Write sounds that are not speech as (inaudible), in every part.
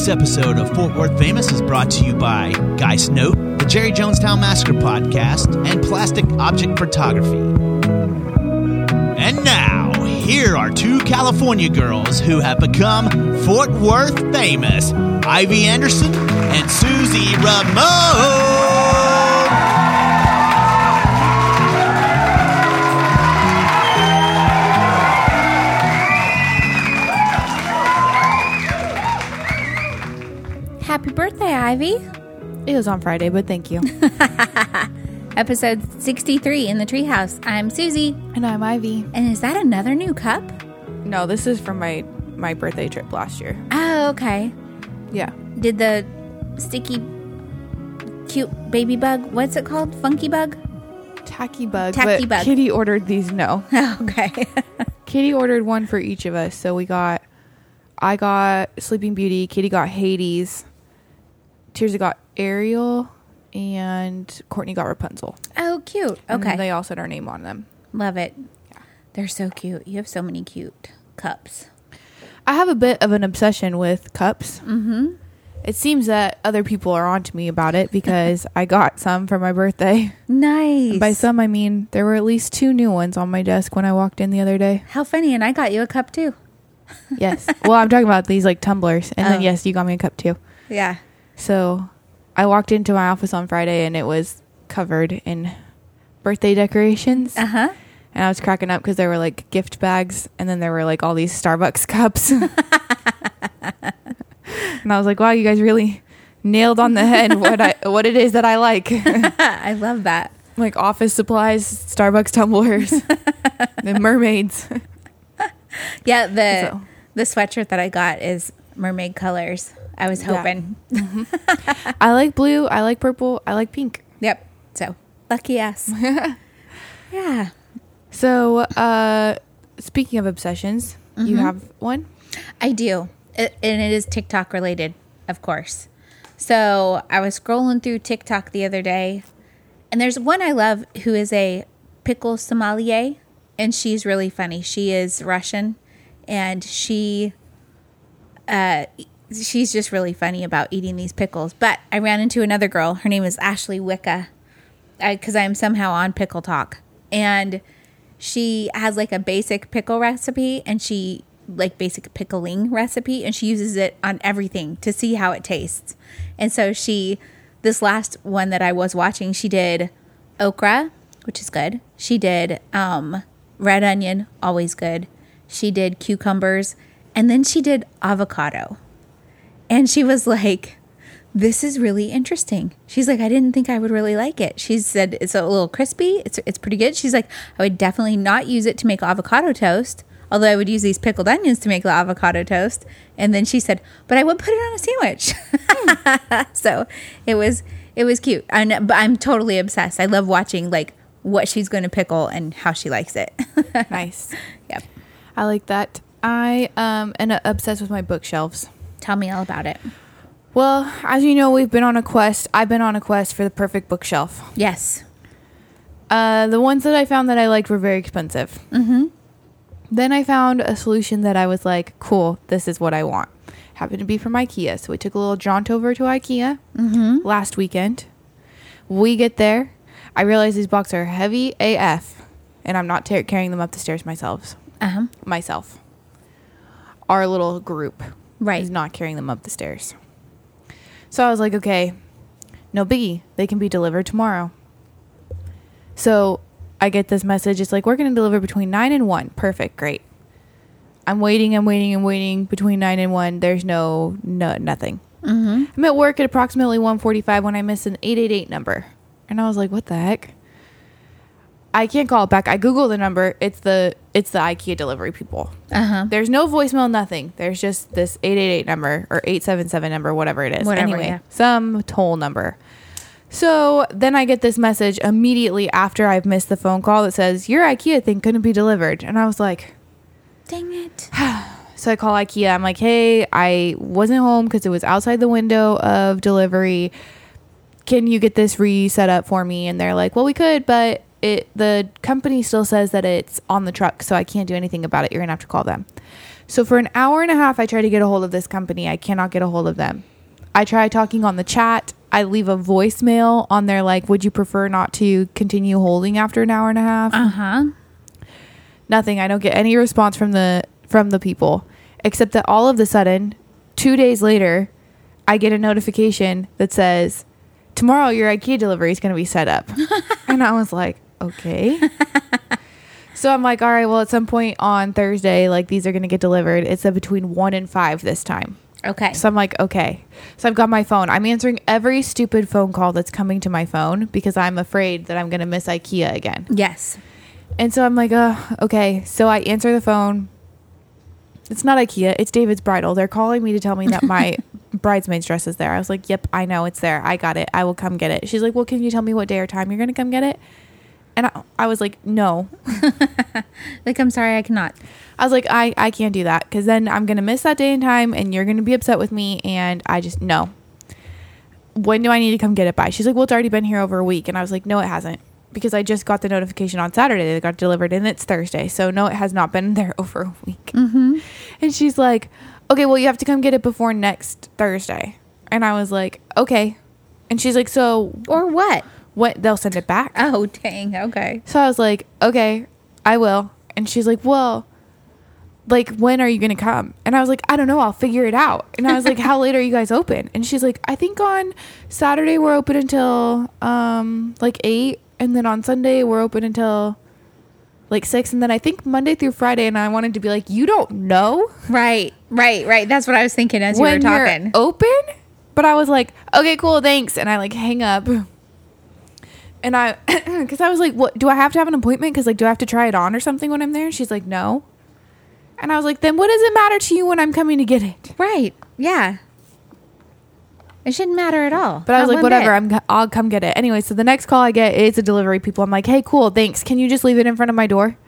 This episode of Fort Worth Famous is brought to you by Geist Note, the Jerry Jonestown Massacre podcast, and Plastic Object Photography. And now, here are two California girls who have become Fort Worth famous Ivy Anderson and Susie Ramone. Ivy. It was on Friday, but thank you. (laughs) Episode 63 in the treehouse. I'm Susie. and I'm Ivy. And is that another new cup? No, this is from my my birthday trip last year. Oh, okay. Yeah. Did the sticky, cute baby bug, what's it called? Funky bug? Tacky bug. Tacky bug. Kitty ordered these. No, (laughs) okay. (laughs) Kitty ordered one for each of us. So we got, I got Sleeping Beauty. Kitty got Hades. Tears got Ariel, and Courtney got Rapunzel. oh, cute. And Okay. they all said our name on them. Love it. They're so cute. You have so many cute cups. I have a bit of an obsession with cups. Mm-hmm. It seems that other people are onto me about it because (laughs) I got some for my birthday. Nice. By some, I mean there were at least two new ones on my desk when I walked in the other day. How funny. And I got you a cup too. Yes. well, I'm talking about these like tumblers. And Oh. then, yes, you got me a cup too. Yeah. So I walked into my office on Friday and it was covered in birthday decorations. Uh huh. And I was cracking up because there were like gift bags and then there were like all these Starbucks (laughs) cups. (laughs) and I was like, wow, you guys really nailed on the head what I (laughs) what it is that I like. I love that. like office supplies, Starbucks tumblers, the mermaids. Yeah. The, So- the sweatshirt that I got is mermaid colors. I was Yeah. hoping. (laughs) I like blue, I like purple, I like pink. Yep. So lucky us. (laughs) yeah. So, uh speaking of obsessions, you have one? I do. It, and it is TikTok related, of course. So I was scrolling through TikTok the other day, and there's one I love who is a pickle sommelier, and she's really funny. She is Russian, and she, uh, she's just really funny about eating these pickles. But I ran into another girl. Her name is Ashley Wicca, because I'm somehow on Pickle Talk, and she has like a basic pickle recipe and she like basic pickling recipe and she uses it on everything to see how it tastes. And so she this last one that I was watching, she did okra, which is good. She did um red onion, always good. She did cucumbers and then she did avocado. And she was like this is really interesting. She's like, I didn't think I would really like it. She said it's a little crispy. It's it's pretty good. She's like, I would definitely not use it to make avocado toast. Although I would use these pickled onions to make the avocado toast. And then she said, but I would put it on a sandwich. (laughs) so it was it was cute. And but I'm totally obsessed. I love watching like what she's going to pickle and how she likes it. (laughs) Nice. yep. I like that. I um am obsessed with my bookshelves. Tell me all about it. Well, as you know, we've been on a quest. I've been on a quest for the perfect bookshelf. Yes. Uh, the ones that I found that I liked were very expensive. Mm-hmm. Then I found a solution that I was like, cool, this is what I want. Happened to be from IKEA. So we took a little jaunt over to IKEA last weekend. We get there. I realize these boxes are heavy AF, and I'm not tar- carrying them up the stairs myself. Uh-huh. Myself. Our little group Right. He's not carrying them up the stairs. So I was like, okay, no biggie. They can be delivered tomorrow. So I get this message. It's like, we're going to deliver between 9 and 1. Perfect. Great. I'm waiting, I'm waiting, I'm waiting between 9 and 1. There's no, no nothing. Mm-hmm. I'm at work at approximately 145 when I miss an 888 number. And I was like, what the heck? I can't call it back. I Google the number. It's the it's the IKEA delivery people. Uh-huh. There's no voicemail, nothing. There's just this 888 number or 877 number, whatever it is. Whatever, anyway, yeah. some toll number. So then I get this message immediately after I've missed the phone call that says, Your IKEA thing couldn't be delivered. And I was like, Dang it. (sighs) So I call IKEA. I'm like, Hey, I wasn't home because it was outside the window of delivery. Can you get this reset up for me? And they're like, Well, we could, but it the company still says that it's on the truck, so I can't do anything about it. You're gonna have to call them. So for an hour and a half, I try to get a hold of this company. I cannot get a hold of them. I try talking on the chat. I leave a voicemail on there like, would you prefer not to continue holding after an hour and a half? Uh huh. Nothing. I don't get any response from the from the people, except that all of the sudden, two days later, I get a notification that says, "Tomorrow your IKEA delivery is going to be set up," (laughs) and I was like, "Okay." (laughs) so I'm like, "All right, well, at some point on Thursday, like these are going to get delivered. It's a between one and five this time." Okay. So I'm like, okay. So I've got my phone. I'm answering every stupid phone call that's coming to my phone because I'm afraid that I'm going to miss IKEA again. yes. And so I'm like, uh, okay. So I answer the phone. It's not IKEA. It's David's Bridal. They're calling me to tell me that my (laughs) bridesmaid's dress is there. I was like, yep, I know it's there. I got it. I will come get it. She's like, well, can you tell me what day or time you're going to come get it? And I, I was like, no. (laughs) Like, I'm sorry, I cannot. I was like, I, I can't do that because then I'm going to miss that day and time and you're going to be upset with me. And I just, no. When do I need to come get it by? She's like, well, it's already been here over a week. And I was like, no, it hasn't because I just got the notification on Saturday that it got delivered and it's Thursday. So, no, it has not been (laughs) there over a week. Mm-hmm. And she's like, okay, well, you have to come get it before next Thursday. And I was like, okay. And she's like, so Or what? What? They'll send it back. (laughs) Oh, dang. Okay. So I was like, okay, I will. And she's like, well, like, when are you going to come? And I was like, I don't know. I'll figure it out. And I was like, how (laughs) late are you guys open? And she's like, I think on Saturday we're open until um like 8. And then on Sunday we're open until like 6. And then I think Monday through Friday. And I wanted to be like, you don't know Right. Right. Right. That's what I was thinking as you were talking. you're open? But I was like, okay, cool, thanks. And I like hang up. And I, (clears throat) because I was like, what, do I have to have an appointment? Because like, do I have to try it on or something when I'm there? And she's like, no. And I was like, then what does it matter to you when I'm coming to get it? right. Yeah. It shouldn't matter at all. But I was Not like, whatever, bit. I'm, I'll come get it. Anyway, so the next call I get is a delivery people. I'm like, hey, cool, thanks. Can you just leave it in front of my door?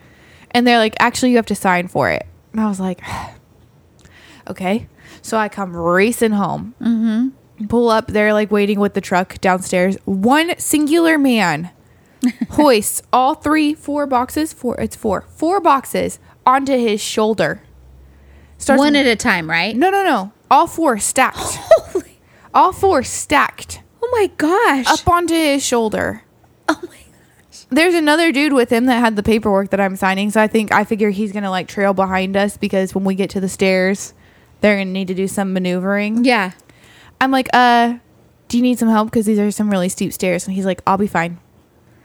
And they're like, actually, you have to sign for it. And I was like, (sighs) okay. So I come racing home. Mm-hmm. Pull up. They're like waiting with the truck downstairs. One singular man (laughs) hoists all three, four boxes. Four. It's four. Four boxes onto his shoulder. Starts one at a time, right? no, no, no. All four stacked. (laughs) Holy. all four stacked Oh my gosh. up onto his shoulder. oh my gosh. There's another dude with him that had the paperwork that I'm signing, so I think I figure he's gonna like trail behind us because when we get to the stairs, they're gonna need to do some maneuvering. Yeah. I'm like, uh, do you need some help? Because these are some really steep stairs, and he's like, I'll be fine.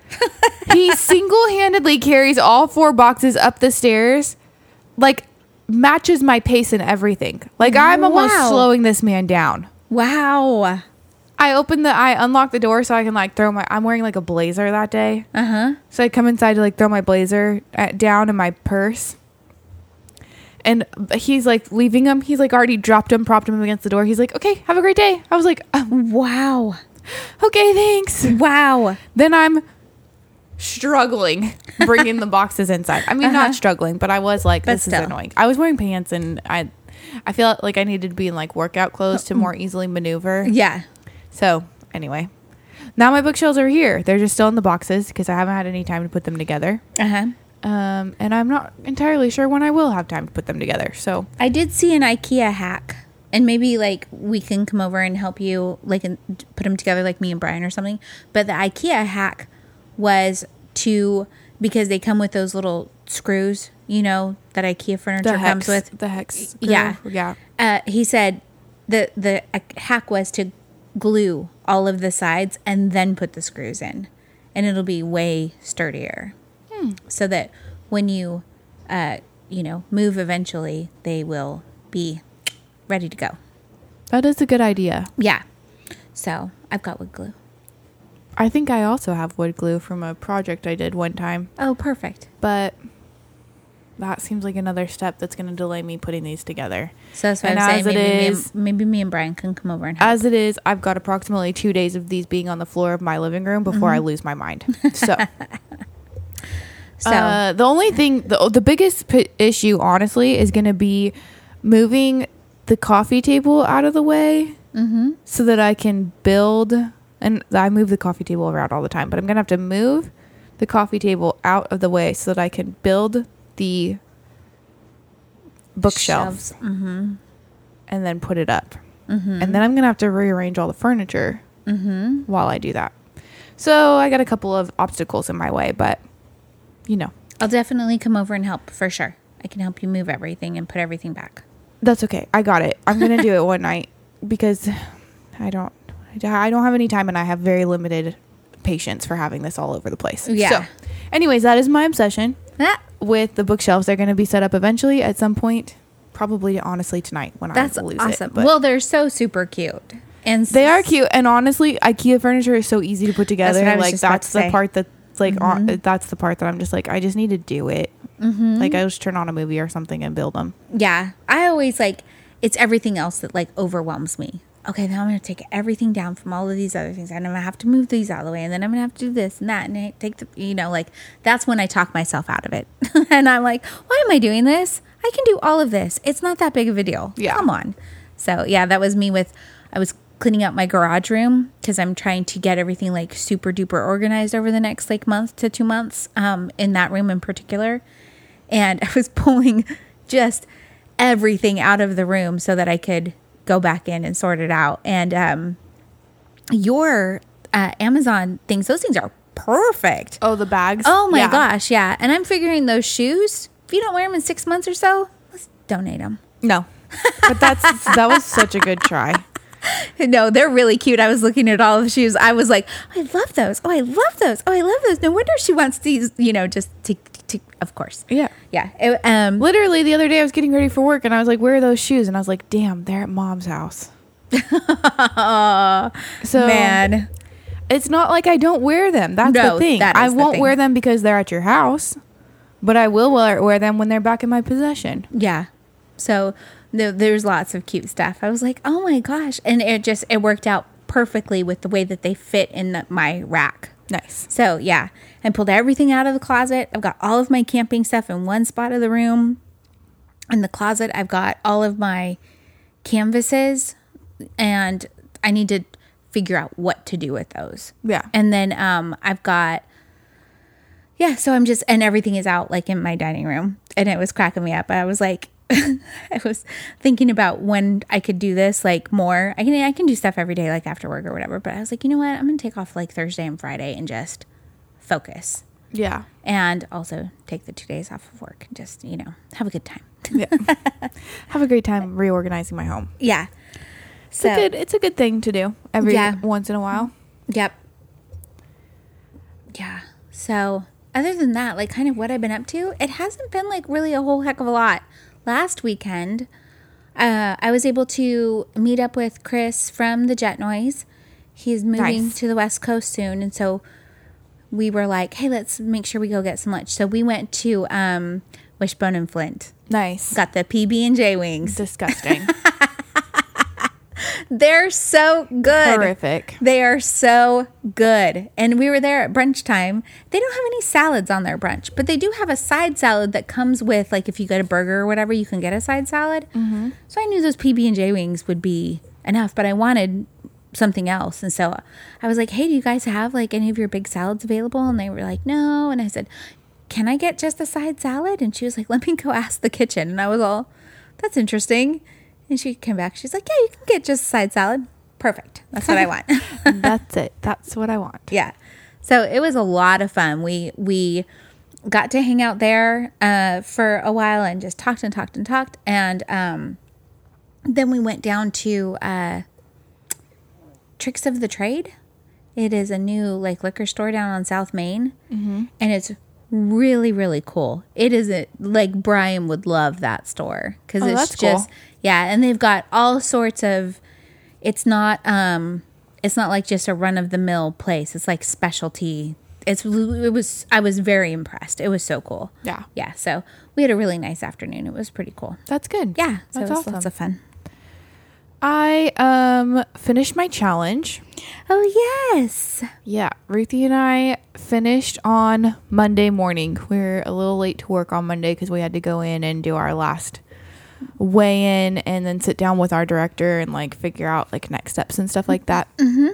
(laughs) he single-handedly carries all four boxes up the stairs, like matches my pace and everything. Like I'm almost Wow. slowing this man down. Wow. I open the I unlock the door so I can like throw my I'm wearing like a blazer that day. Uh huh. So I come inside to like throw my blazer at, down in my purse. And he's like leaving him. He's like already dropped him, propped him against the door. He's like, "Okay, have a great day." I was like, "Um, Wow. "Okay, thanks." Wow. Then I'm struggling (laughs) bringing the boxes inside. I mean, Uh-huh. not struggling, but I was like, But "This still. is annoying." I was wearing pants, and I, I feel like I needed to be in like workout clothes to more easily maneuver. Yeah. So anyway, now my bookshelves are here. They're just still in the boxes because I haven't had any time to put them together. Uh huh. Um, and I'm not entirely sure when I will have time to put them together. So I did see an IKEA hack, and maybe like we can come over and help you, like, and put them together, like me and Brian or something. But the IKEA hack was to because they come with those little screws, you know, that IKEA furniture the comes hex, with. the hex. Yeah. screw, yeah. Uh, he said the the uh, hack was to glue all of the sides and then put the screws in, and it'll be way sturdier. So that when you, uh, you know, move eventually, they will be ready to go. That is a good idea. Yeah. So I've got wood glue. I think I also have wood glue from a project I did one time, Oh, perfect. but that seems like another step that's going to delay me putting these together. So that's what And I'm saying. Maybe me, and, maybe me and Brian can come over and help. As it is, I've got approximately two days of these being on the floor of my living room before I lose my mind. (laughs) So. So Uh, the only thing, the, the biggest p- issue, honestly, is going to be moving the coffee table out of the way mm-hmm. so that I can build. And I move the coffee table around all the time, but I'm going to have to move the coffee table out of the way so that I can build the bookshelves Mm-hmm. and then put it up. And then I'm going to have to rearrange all the furniture Mm-hmm. while I do that. So I got a couple of obstacles in my way, but you know, I'll definitely come over and help for sure. I can help you move everything and put everything back. that's okay. I got it. I'm going to do it one (laughs) night because I don't I don't have any time and I have very limited patience for having this all over the place. Yeah. So, anyways, that is my obsession Ah, with the bookshelves. They're going to be set up eventually at some point, probably honestly tonight when that's I lose awesome. it. but- well, they're so super cute, and They are cute, and honestly, IKEA furniture is so easy to put together. what I like that's the part that like on, that's the part that I'm just like I just need to do it. Mm-hmm. Like I just turn on a movie or something and build them. Yeah, I always like it's everything else that like overwhelms me. Okay, now I'm gonna take everything down from all of these other things, and I'm gonna have to move these out of the way, and then I'm gonna have to do this and that, and I take the you know like that's when I talk myself out of it, (laughs) and I'm like, why am I doing this? I can do all of this. It's not that big of a deal. Yeah. come on. So yeah, that was me with I was cleaning out my garage room because I'm trying to get everything like super duper organized over the next like month to two months um, in that room in particular and (laughs) I was pulling just everything out of the room so that I could go back in and sort it out. And um, your uh, Amazon things, those things are perfect. Oh, the bags. Oh my Yeah. gosh, yeah. And I'm figuring those shoes, if you don't wear them in six months or so, let's donate them. No, but that's that was such a good try. (laughs) No, they're really cute. I was looking at all of the shoes. I was like, I love those. Oh, I love those. Oh, I love those. No wonder she wants these, you know, just to, to of course. Yeah. Yeah. It, um, Literally the other day I was getting ready for work and I was like, "Where are those shoes?" And I was like, "Damn, they're at mom's house." (laughs) so man. it's not like I don't wear them. That's No, the thing. that I won't thing. wear them because they're at your house, but I will wear, wear them when they're back in my possession. Yeah. So th- there's lots of cute stuff. I was like, oh my gosh. And it just, it worked out perfectly with the way that they fit in the, my rack. Nice. So yeah, I pulled everything out of the closet. I've got all of my camping stuff in one spot of the room. In the closet, I've got all of my canvases and I need to figure out what to do with those. Yeah. And then um I've got yeah, so I'm just and everything is out like in my dining room and it was cracking me up. I was like (laughs) I was thinking about when I could do this like more. I can I can do stuff every day like after work or whatever, but I was like, you know what? I'm going to take off like Thursday and Friday and just focus. Yeah. And also take the 2 days off of work and just, you know, have a good time. Yeah. (laughs) Have a great time reorganizing my home. Yeah. It's So a good it's a good thing to do every Yeah. once in a while. Yep. Yeah. So, other than that, like kind of what I've been up to, it hasn't been like really a whole heck of a lot. Last weekend, uh, I was able to meet up with Chris from the Jet Noise. He's moving Nice. to the West Coast soon, and so we were like, "Hey, let's make sure we go get some lunch." So we went to um, Wishbone and Flynt. Nice. Got the PB and J wings. Disgusting. (laughs) They're so good. Horrific. They are so good. And we were there at brunch time. They don't have any salads on their brunch, but they do have a side salad that comes with like if you get a burger or whatever, you can get a side salad. Mm-hmm. So I knew those PB and J wings would be enough, but I wanted something else. And so I was like, "Hey, do you guys have like any of your big salads available?" And they were like, "No." And I said, "Can I get just a side salad?" And she was like, "Let me go ask the kitchen." And I was all, "That's interesting." And she came back. She's like, "Yeah, you can get just side salad. Perfect. That's what I (laughs) want." (laughs) That's it. That's what I want. yeah. So it was a lot of fun. We we got to hang out there uh, for a while and just talked and talked and talked. And um, then we went down to uh, Tricks of the Trade. It is a new like liquor store down on South Main, Mm-hmm. and it's really really cool. It is a, like Brian would love that store because Oh, it's that's cool. just yeah, and they've got all sorts of. It's not um, it's not like just a run of the mill place. It's like specialty. It's it was I was very impressed. It was so cool. Yeah. yeah. So we had a really nice afternoon. It was pretty cool. That's good. Yeah, so That's it was awesome. lots of fun. I um finished my challenge. Oh yes. Yeah, Ruthie and I finished on Monday morning. We are a little late to work on Monday because we had to go in and do our last weigh in and then sit down with our director and like figure out like next steps and stuff like that. Mm-hmm.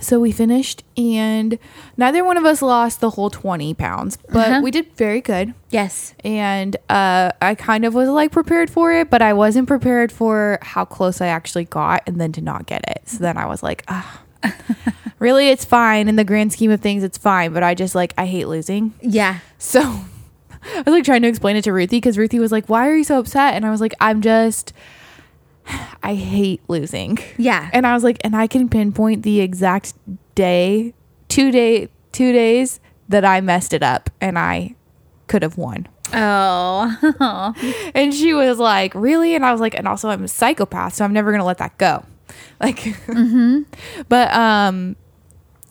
So we finished, and neither one of us lost the whole 20 pounds, but Uh-huh. we did very good. Yes. And uh, I kind of was like prepared for it, but I wasn't prepared for how close I actually got and then to not get it. So then I was like, ah, (laughs) really, it's fine. In the grand scheme of things, it's fine. But I just like, I hate losing. Yeah. So (laughs) I was like trying to explain it to Ruthie because Ruthie was like, why are you so upset? And I was like, I'm just, (sighs) I hate losing. Yeah. And I was like, and I can pinpoint the exact day, two day, two days that I messed it up and I could have won. Oh. (laughs) And she was like, really? And I was like, and also I'm a psychopath, so I'm never gonna let that go. Like, (laughs) but um,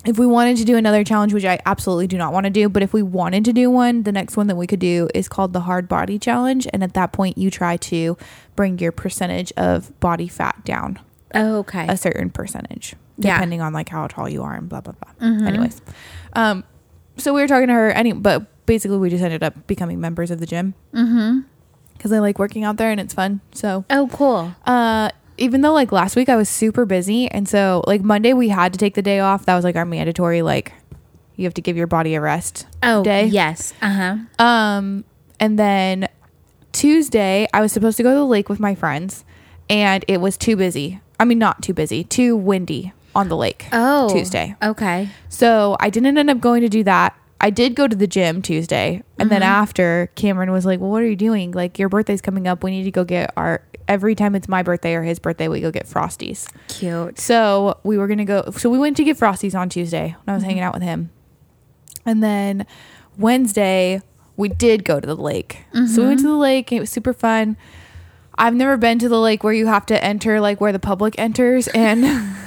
if we wanted to do another challenge, which I absolutely do not want to do, but if we wanted to do one, the next one that we could do is called the hard body challenge. And at that point, you try to bring your percentage of body fat down Oh, okay. a certain percentage, Yeah. depending on like how tall you are and blah blah blah. Anyways, um, so we were talking to her. Any, but basically, we just ended up becoming members of the gym Mm hmm because I like working out there and it's fun. So, oh, cool. uh, even though like last week I was super busy, and so like Monday we had to take the day off. That was like our mandatory like you have to give your body a rest Oh, day. yes. Uh huh. Um, and then Tuesday, I was supposed to go to the lake with my friends, and it was too busy. I mean, not too busy, too windy on the lake. Oh. Tuesday. Okay. So I didn't end up going to do that. I did go to the gym Tuesday, and then mm-hmm. after Cameron was like, "Well, what are you doing? Like your birthday's coming up. We need to go get our every time it's my birthday or his birthday, we go get frosties." Cute. So we were gonna go. So we went to get Frosties on Tuesday when I was mm-hmm. hanging out with him, and then Wednesday we did go to the lake. So we went to mm-hmm. the lake. And it was super fun. I've never been to the lake where you have to enter like where the public enters, and (laughs)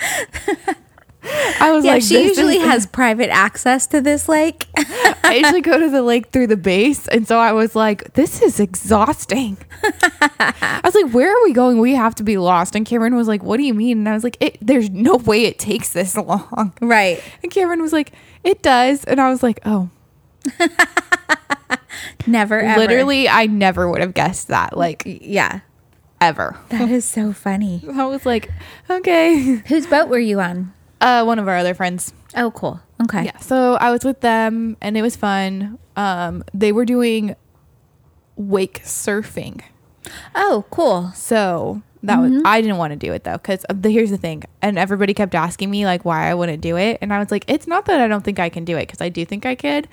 (laughs) I was Yeah, like, she usually is- has private access to this lake. (laughs) I usually go to the lake through the base, and so I was like, "This is exhausting." I was like, "Where are we going? We have to be lost." And Cameron was like, "What do you mean?" And I was like, it, "There's no way it takes this long." right. And Cameron was like, "It does," and I was like, "Oh." (laughs) Never ever. Literally, I never would have guessed that, like Yeah. ever. That is so funny. (laughs) I was like, "Okay." Whose boat were you on? Uh, one of our other friends. Oh, cool. Okay. Yeah. So I was with them, and it was fun. Um, they were doing wake surfing. Oh, cool. So that was I didn't want to do it though because here's the thing, and everybody kept asking me like why I wouldn't do it, and I was like, it's not that I don't think I can do it because I do think I could.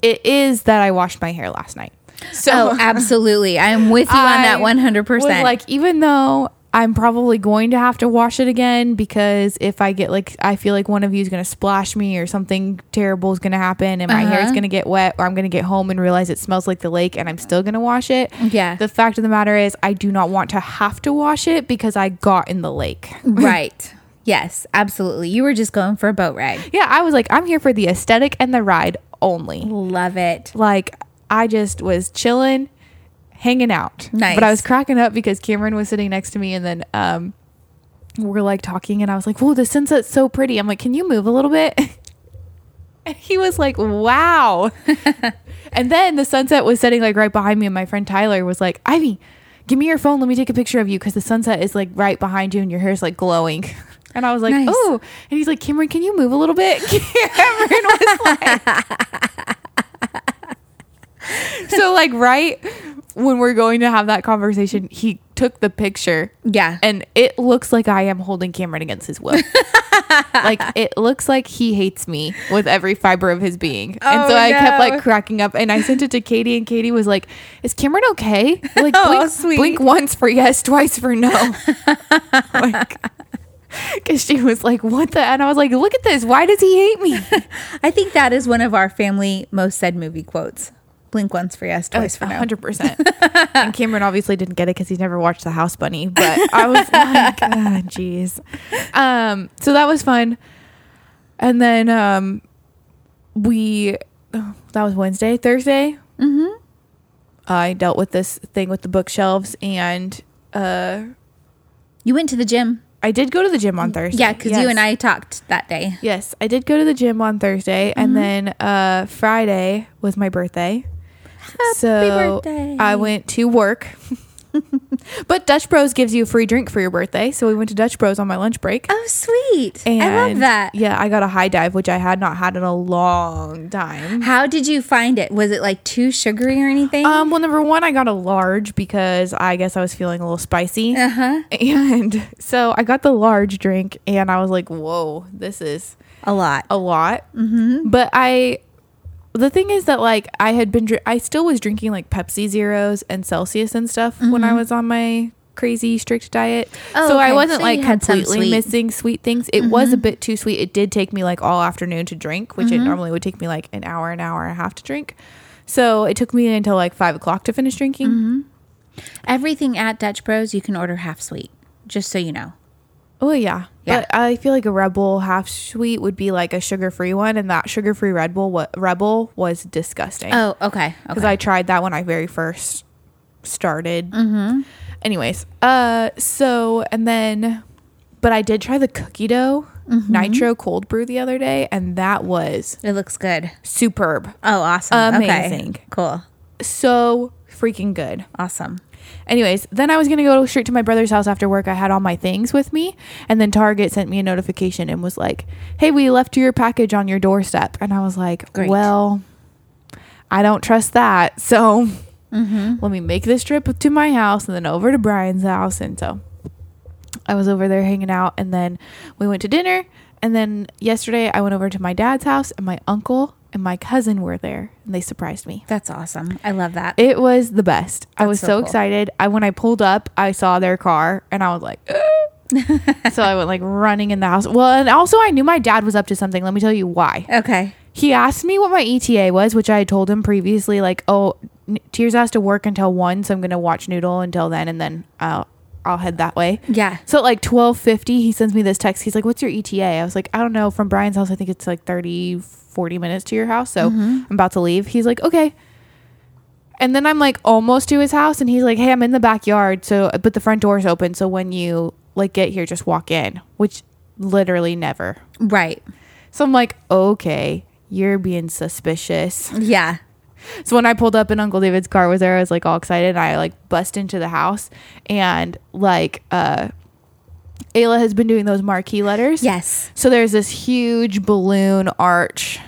It is that I washed my hair last night. So oh, (laughs) absolutely. I am with you on that 100%. like, even though I'm probably going to have to wash it again because if I get like, I feel like one of you is going to splash me or something terrible is going to happen and my hair is Uh-huh. going to get wet or I'm going to get home and realize it smells like the lake and I'm still going to wash it. Yeah. The fact of the matter is, I do not want to have to wash it because I got in the lake. (laughs) right. Yes, absolutely. You were just going for a boat ride. Yeah, I was like, I'm here for the aesthetic and the ride only. Love it. Like I just was chilling, hanging out. Nice. But I was cracking up because Cameron was sitting next to me and then um we're like talking and I was like, Whoa, the sunset's so pretty. I'm like, Can you move a little bit? (laughs) And he was like, Wow. (laughs) and then the sunset was setting like right behind me, and my friend Tyler was like, Ivy, give me your phone, let me take a picture of you because the sunset is like right behind you and your hair's like glowing. (laughs) And I was like, Nice. oh. And he's like, Cameron, can you move a little bit? Cameron was like, (laughs) so like right when we're going to have that conversation, he took the picture Yeah. and it looks like I am holding Cameron against his will. (laughs) like it looks like he hates me with every fiber of his being. and Oh, so I kept like cracking up and I sent it to Katie and Katie was like, "Is Cameron okay?" Like (laughs) Oh, blink, blink once for yes, twice for no. like cuz she was like, "What the?" And I was like, "Look at this. Why does he hate me?" I think that is one of our family most said movie quotes. Blink once for yes, twice for no. hundred percent. (laughs) And Cameron obviously didn't get it because he's never watched The House Bunny. But I was like, ah, jeez. Um, so that was fun. And then um, we oh, that was Wednesday, Thursday. Mm-hmm. I dealt with this thing with the bookshelves, and uh, You went to the gym. I did go to the gym on Thursday. Yeah, because you and I talked that day. Yes, I did go to the gym on Thursday, and then uh, Friday was my birthday. So birthday. I went to work (laughs) But Dutch Bros gives you a free drink for your birthday, so we went to Dutch Bros on my lunch break. Oh, sweet. And I love that. Yeah, I got a high dive, which I had not had in a long time. How did you find it? Was it like too sugary or anything? Um, well, number one, I got a large because I guess I was feeling a little spicy. uh huh. (laughs) And so I got the large drink, and I was like, whoa, this is A lot. a lot. Mm-hmm. But I, the thing is that like I had been, dr- I still was drinking like Pepsi Zeros and Celsius and stuff when I mm-hmm. was on my crazy strict diet. Oh, so I wasn't So like you had some completely sweet. missing sweet things. It was a mm-hmm. bit too sweet. It did take me like all afternoon to drink, which it mm-hmm. normally would take me like an hour, an hour and a half to drink. So it took me until like five o'clock to finish drinking. Everything at Dutch Bros you can order half sweet. Just so you know. Oh yeah. Yeah. But I feel like a Red Bull half sweet would be like a sugar free one, and that sugar free Red Bull what Rebel was disgusting. Oh, okay. because Okay. I tried that when I very first started. Mm-hmm. Anyways, uh, so and then, but I did try the cookie dough Mm-hmm. nitro cold brew the other day, and that was it looks good. superb, Oh, awesome. Amazing. Okay. Cool. so freaking good. Awesome. Anyways, then I was gonna go straight to my brother's house after work. I had all my things with me, and then Target sent me a notification and was like, "Hey, we left your package on your doorstep." And I was like, Great. "Well, I don't trust that, (laughs) so Mm-hmm. let me make this trip to my house and then over to Brian's house." And so I was over there hanging out, and then we went to dinner. And then yesterday, I went over to my dad's house, and my uncle and my cousin were there, and they surprised me. That's awesome. I love that. It was the best. I was so so, cool. excited. I when I pulled up, I saw their car and I was like (laughs) so I went like running in the house. Well, and also I knew my dad was up to something. Let me tell you why. okay. He asked me what my ETA was, which I had told him previously like, "Oh, Tears has to work until 1, so I'm going to watch Noodle until then and then I'll I'll head that way." Yeah. So at like 12:50, he sends me this text. He's like, "What's your ETA?" I was like, "I don't know. From Brian's house, I think it's like 30 40 minutes to your house, so mm-hmm. I'm about to leave." He's like, "Okay." And then I'm like almost to his house and he's like, "Hey, I'm in the backyard, so but the front door's open, so when you like get here, just walk in." Which literally never. Right. So I'm like, "Okay, you're being suspicious." Yeah. So when I pulled up and Uncle David's car was there, I was like all excited. And I like bust into the house and like uh Ayla has been doing those marquee letters. Yes. So there's this huge balloon arch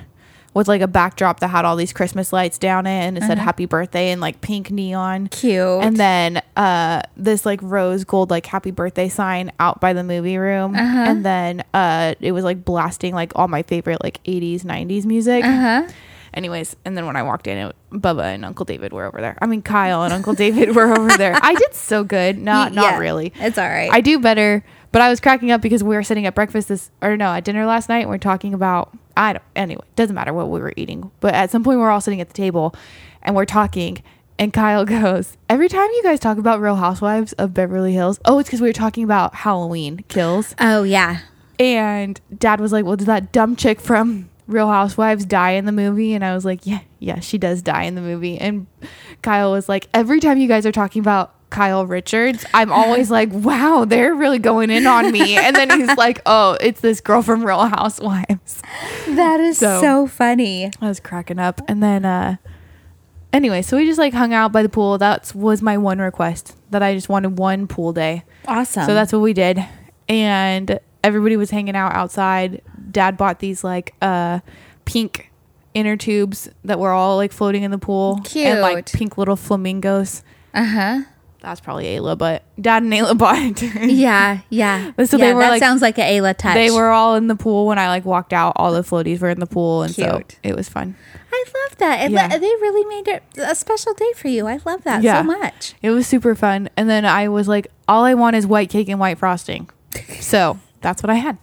with like a backdrop that had all these Christmas lights down it and it said happy birthday in like pink neon. Cute. And then uh this like rose gold like happy birthday sign out by the movie room. And then uh it was like blasting like all my favorite like 80s 90s music. uh huh. Anyways, and then when I walked in, it, Bubba and Uncle David were over there. I mean, Kyle and Uncle David were over there. I did so good. (laughs) Not, Yeah. not really. It's all right. I do better, but I was cracking up because we were sitting at breakfast this, or no, at dinner last night. And we're talking about, I don't, anyway, doesn't matter what we were eating. But at some point, we're all sitting at the table and we're talking. And Kyle (laughs) goes, Every time you guys talk about Real Housewives of Beverly Hills, oh, it's because we were talking about Halloween kills. oh yeah. And dad was like, Well, did that dumb chick from Real Housewives die in the movie? And I was like, Yeah, yeah, she does die in the movie. And Kyle was like, Every time you guys are talking about Kyle Richards, I'm always (laughs) like, Wow, they're really going in on me. And then he's like, (laughs) Oh, it's this girl from Real Housewives. That is so, So- funny. I was cracking up. And then uh anyway, so we just like hung out by the pool. That was my one request that I just wanted one pool day. Awesome. So that's what we did. And everybody was hanging out outside. Dad bought these like uh pink inner tubes that were all like floating in the pool. And like pink little flamingos. uh huh. That's probably Ayla, but Dad and Ayla (laughs) bought it. Yeah. Yeah. So yeah, they were, that like- sounds like a Ayla touch. They were all in the pool when I like walked out. All the floaties were in the pool, and so it was fun. I love that. It, Yeah. They really made it a special day for you. I love that Yeah. so much. It was super fun. And then I was like, all I want is white cake and white frosting. So that's what I had.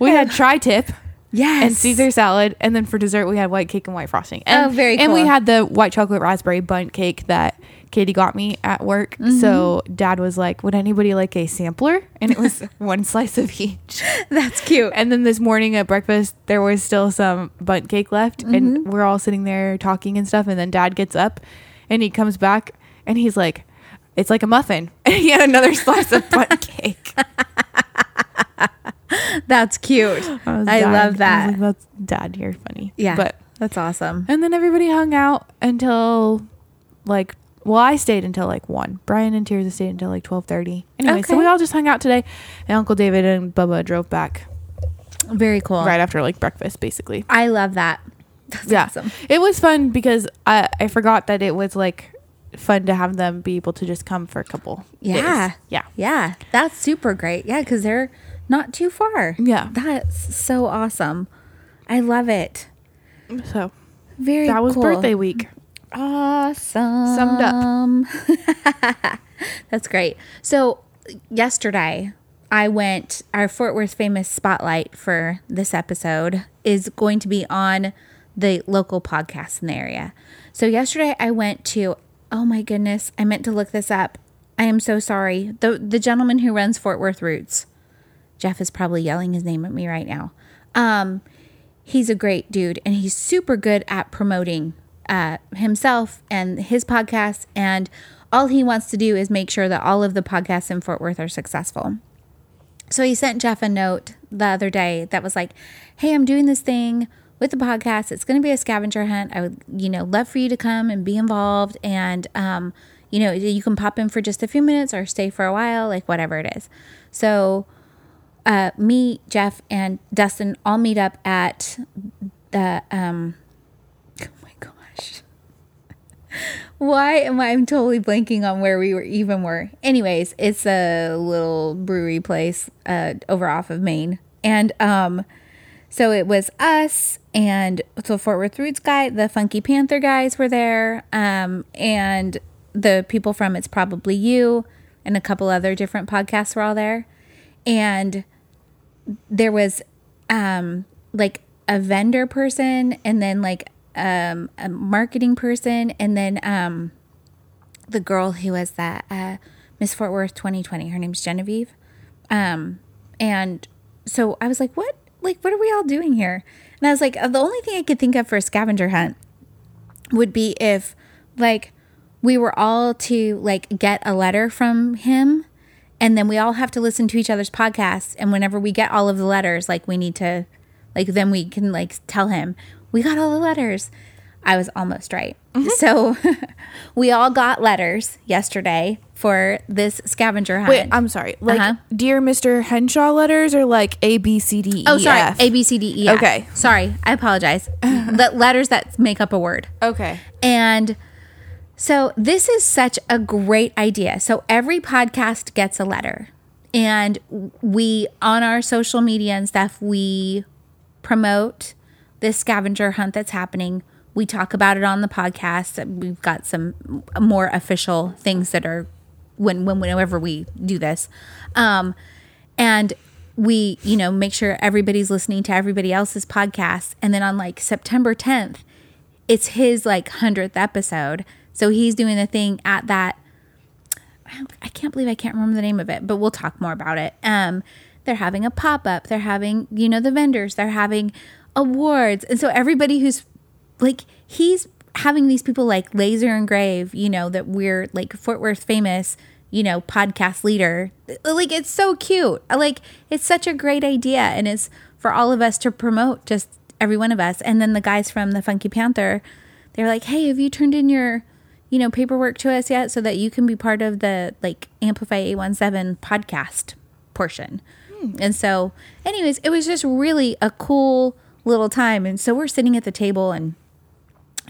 We had tri tip Yes. and Caesar salad, and then for dessert we had white cake and white frosting. And, Oh, very And we had the white chocolate raspberry bundt cake that Katie got me at work. Mm-hmm. So Dad was like, "Would anybody like a sampler?" And it was (laughs) one slice of each. That's cute. And then this morning at breakfast, there was still some bundt cake left, Mm-hmm. and we're all sitting there talking and stuff. And then Dad gets up, and he comes back, and he's like, "It's like a muffin." And (laughs) he had another slice of bundt cake. (laughs) That's cute. I, I love that. like, That's Dad. You're funny. Yeah. but that's awesome. and then everybody hung out until like well, I stayed until like one. Brian and Tirza stayed until like twelve thirty. Anyway, so we all just hung out today, and Uncle David and Bubba drove back Very cool. right after like breakfast, basically. I love that. That's yeah, awesome. it was fun because I I forgot that it was like fun to have them be able to just come for a couple. days. Yeah. yeah. Yeah. That's super great. Yeah, because they're not too far. Yeah. That's so awesome. I love it. So Very that was cool. birthday week. Awesome. Summed up. (laughs) That's great. So yesterday I went our Fort Worth famous spotlight for this episode is going to be on the local podcast in the area. So yesterday I went to oh my goodness, I meant to look this up. I am so sorry. The the gentleman who runs Fort Worth Roots. Jeff is probably yelling his name at me right now. Um he's a great dude and he's super good at promoting uh, himself and his podcast and all he wants to do is make sure that all of the podcasts in fort worth are successful so he sent jeff a note the other day that was like hey i'm doing this thing with the podcast it's going to be a scavenger hunt i would you know love for you to come and be involved and um, you know you can pop in for just a few minutes or stay for a while like whatever it is so uh, me, Jeff, and Dustin all meet up at the. Um, oh my gosh. (laughs) Why am I? I'm totally blanking on where we were even were. Anyways, it's a little brewery place uh, over off of Main, and um, so it was us and so Fort Worth Roots guy, the Funky Panther guys were there, um, and the people from It's Probably You, and a couple other different podcasts were all there, and there was um like a vendor person and then like um a marketing person and then um the girl who was that uh Miss Fort Worth 2020 her name's Genevieve. Um and so I was like what like what are we all doing here? And I was like uh, the only thing I could think of for a scavenger hunt would be if like we were all to like get a letter from him and then we all have to listen to each other's podcasts and whenever we get all of the letters like we need to like then we can like tell him we got all the letters i was almost right so (laughs) we all got letters yesterday for this scavenger hunt Wait, I'm sorry. Like, Uh-huh. dear Mr. Henshaw letters or like A B C D E oh sorry F? a b c d e F. Okay. sorry i apologize (laughs) the letters that make up a word Okay. And so this is such a great idea. So every podcast gets a letter. And we on our social media and stuff, we promote this scavenger hunt that's happening. We talk about it on the podcast. We've got some more official things that are when, when whenever we do this. Um, and we, you know, make sure everybody's listening to everybody else's podcast. And then on like September 10th, it's his like 100th episode. So he's doing the thing at that. I can't believe I can't remember the name of it, but we'll talk more about it. Um, they're having a pop up. They're having, you know, the vendors. They're having awards, and so everybody who's like, he's having these people like Laser Engrave, you know, that we're like Fort Worth famous, you know, podcast leader. Like, it's so cute. Like, it's such a great idea, and it's for all of us to promote, just every one of us. And then the guys from the Funky Panther, they're like, hey, have you turned in your you know, paperwork to us yet so that you can be part of the like Amplify 817 podcast portion. Hmm. And so, anyways, it was just really a cool little time. And so we're sitting at the table and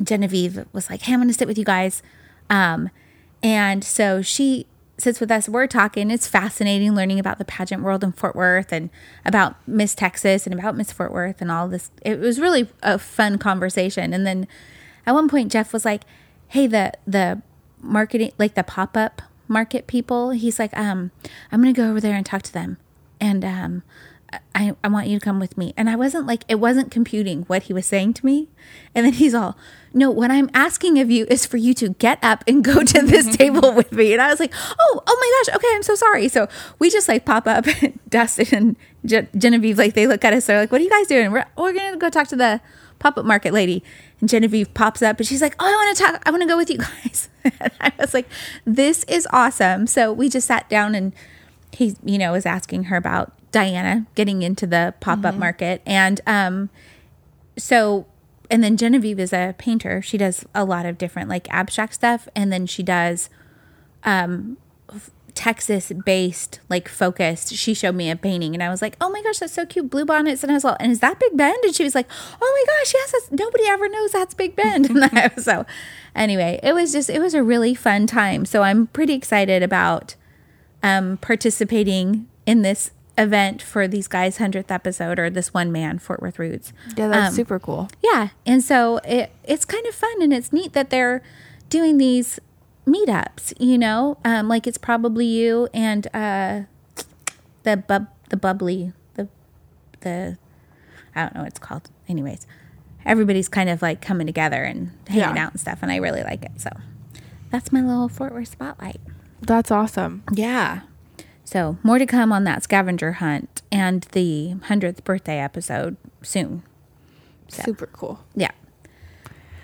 Genevieve was like, Hey, I'm going to sit with you guys. Um, and so she sits with us. We're talking. It's fascinating learning about the pageant world in Fort Worth and about Miss Texas and about Miss Fort Worth and all this. It was really a fun conversation. And then at one point, Jeff was like, Hey, the, the marketing, like the pop up market people, he's like, um, I'm going to go over there and talk to them. And, um, I, I want you to come with me. And I wasn't like, it wasn't computing what he was saying to me. And then he's all, no, what I'm asking of you is for you to get up and go to this (laughs) table with me. And I was like, oh, oh my gosh. Okay. I'm so sorry. So we just like pop up, (laughs) Dustin and Je- Genevieve, like they look at us. They're like, what are you guys doing? We're, we're going to go talk to the pop up market lady. And Genevieve pops up and she's like, oh, I want to talk. I want to go with you guys. (laughs) and I was like, this is awesome. So we just sat down and he, you know, was asking her about Diana getting into the pop up market. And um, so and then Genevieve is a painter. She does a lot of different like abstract stuff, and then she does um Texas based, like focused. She showed me a painting and I was like, oh my gosh, that's so cute. Blue bonnets. And I was like, and is that Big Bend? And she was like, oh my gosh, yes, that's, nobody ever knows that's Big Bend. (laughs) And I was so, anyway, it was just, it was a really fun time. So I'm pretty excited about um, participating in this event for these guys' 100th episode or this one man, Fort Worth Roots. Yeah, that's Um, super cool. Yeah, and so it it's kind of fun and it's neat that they're doing these meetups. You know, um, like it's probably you and uh, the bub the bubbly the the I don't know what it's called. Anyways, everybody's kind of like coming together and hanging Yeah. out and stuff, and I really like it. So that's my little Fort Worth spotlight. That's awesome. Yeah. So more to come on that scavenger hunt and the hundredth birthday episode soon. Super cool. Yeah.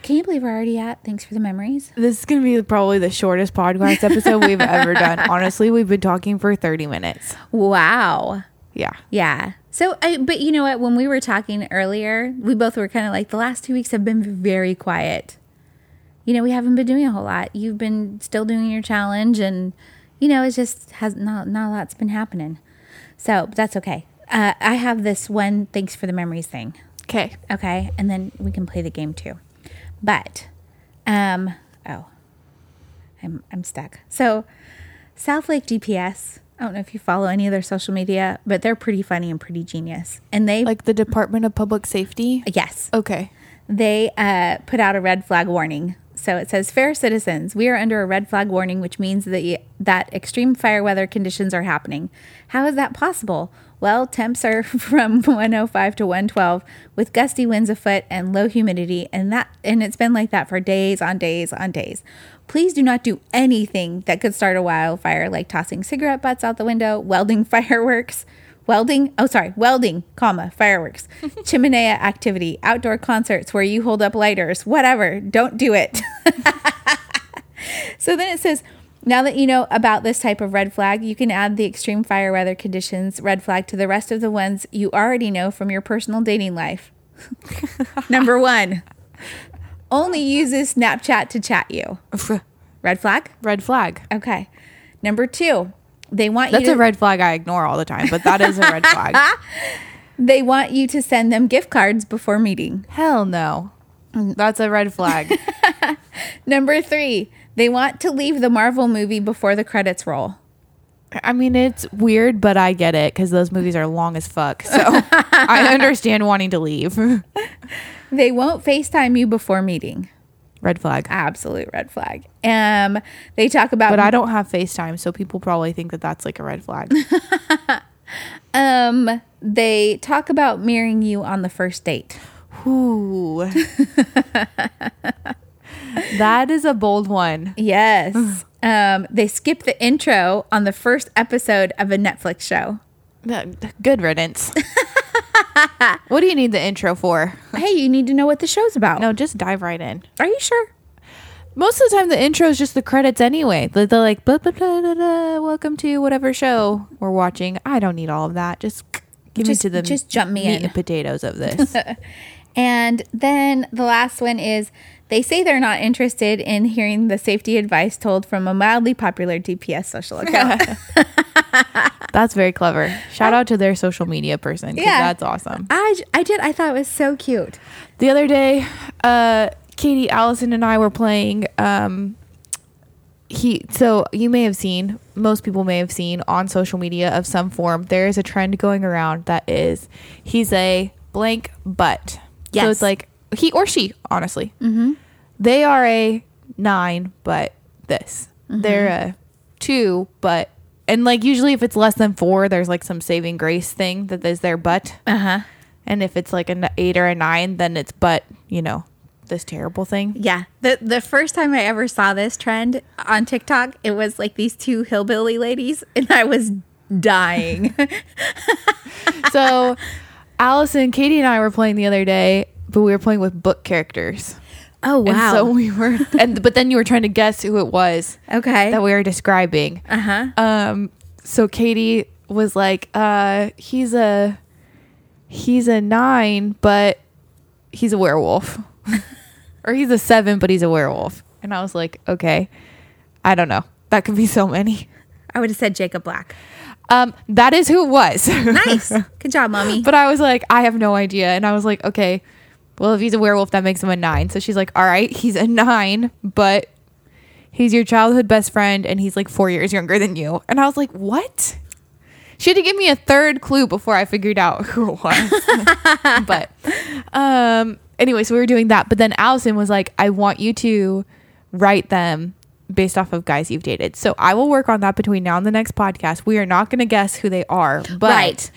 Can you believe we're already at? Thanks for the memories. This is going to be probably the shortest podcast episode we've ever done. (laughs) Honestly, we've been talking for 30 minutes. Wow. Yeah. Yeah. So, I, but you know what? When we were talking earlier, we both were kind of like, the last two weeks have been very quiet. You know, we haven't been doing a whole lot. You've been still doing your challenge, and you know, it just has not not a lot's been happening. So that's okay. Uh, I have this one. Thanks for the memories thing. Okay. Okay, and then we can play the game too. But, um, oh, I'm I'm stuck. So, Southlake DPS. I don't know if you follow any of their social media, but they're pretty funny and pretty genius. And they Like the Department of Public Safety? yes, Okay. they uh, put out a red flag warning. So it says, "Fair citizens, we are under a red flag warning, which means that that extreme fire weather conditions are happening. How is that possible? Well, temps are (laughs) from 105 to 112 with gusty winds afoot and low humidity, and that and it's been like that for days on days on days. Please do not do anything that could start a wildfire, like tossing cigarette butts out the window, welding (laughs) fireworks." Welding oh sorry welding comma fireworks (laughs) chimenea activity outdoor concerts where you hold up lighters whatever don't do it. (laughs) So then it says now that you know about this type of red flag you can add the extreme fire weather conditions red flag to the rest of the ones you already know from your personal dating life. (laughs) Number one only uses snapchat to chat you. Red flag? Red flag. okay. Number two they want That's you to a red flag I ignore all the time, but that is a red flag. (laughs) They want you to send them gift cards before meeting. Hell no. That's a red flag. (laughs) Number three, they want to leave the Marvel movie before the credits roll. I mean, it's weird, but I get it because those movies are long as fuck. So I (laughs) understand wanting to leave. They won't FaceTime you before meeting. Red flag. Absolute red flag. Um, they talk about But I don't have FaceTime, so people probably think that that's like a red flag. (laughs) um, they talk about marrying you on the first date. Ooh. (laughs) that is a bold one. Yes. um, they skip the intro on the first episode of a Netflix show. Good riddance. (laughs) (laughs) what do you need the intro for? Hey, you need to know what the show's about. No, just dive right in. Are you sure? Most of the time, the intro is just the credits anyway. They're, they're like, blah, blah, blah, blah, blah, welcome to whatever show we're watching. I don't need all of that. Just give Just- me to the just jump me meat in. and potatoes of this. (laughs) And then the last one is they say they're not interested in hearing the safety advice told from a mildly popular DPS social account. (laughs) (laughs) that's very clever. Shout out to their social media person. Yeah. That's awesome. I I did. I thought it was so cute. The other day, uh, Katie, Allison, and I were playing. Um, he so you may have seen, most people may have seen on social media of some form. There is a trend going around that is he's a blank butt. So it's like he or she, honestly. Mm-hmm. They are a nine, but this. They're a two, but and like usually if it's less than four, there's like some saving grace thing that is their butt. Uh huh. And if it's like an eight or a nine, then it's but you know this terrible thing. Yeah. The the first time I ever saw this trend on TikTok, it was like these two hillbilly ladies, and I was dying. So (laughs) Allison, Katie, and I were playing the other day, but we were playing with book characters. Oh And so we were, (laughs) and but then you were trying to guess who it was okay. that we were describing. Uh huh. Um, so Katie was like, uh, he's a he's a nine, but he's a werewolf. (laughs) or he's a seven, but he's a werewolf. And I was like, okay, I don't know. That could be so many. I would have said Jacob Black. Um, that is who it was. Nice. (laughs) Good job, mommy. but I was like, I have no idea. And I was like, okay, well, if he's a werewolf, that makes him a nine. So she's like, all right, he's a nine, but he's your childhood best friend and he's like four years younger than you. And I was like, what? She had to give me a third clue before I figured out (laughs) who it was. (laughs) but um anyway, so we were doing that. But then Allison was like, I want you to write them based off of guys you've dated. So I will work on that between now and the next podcast. We are not gonna guess who they are, but Right.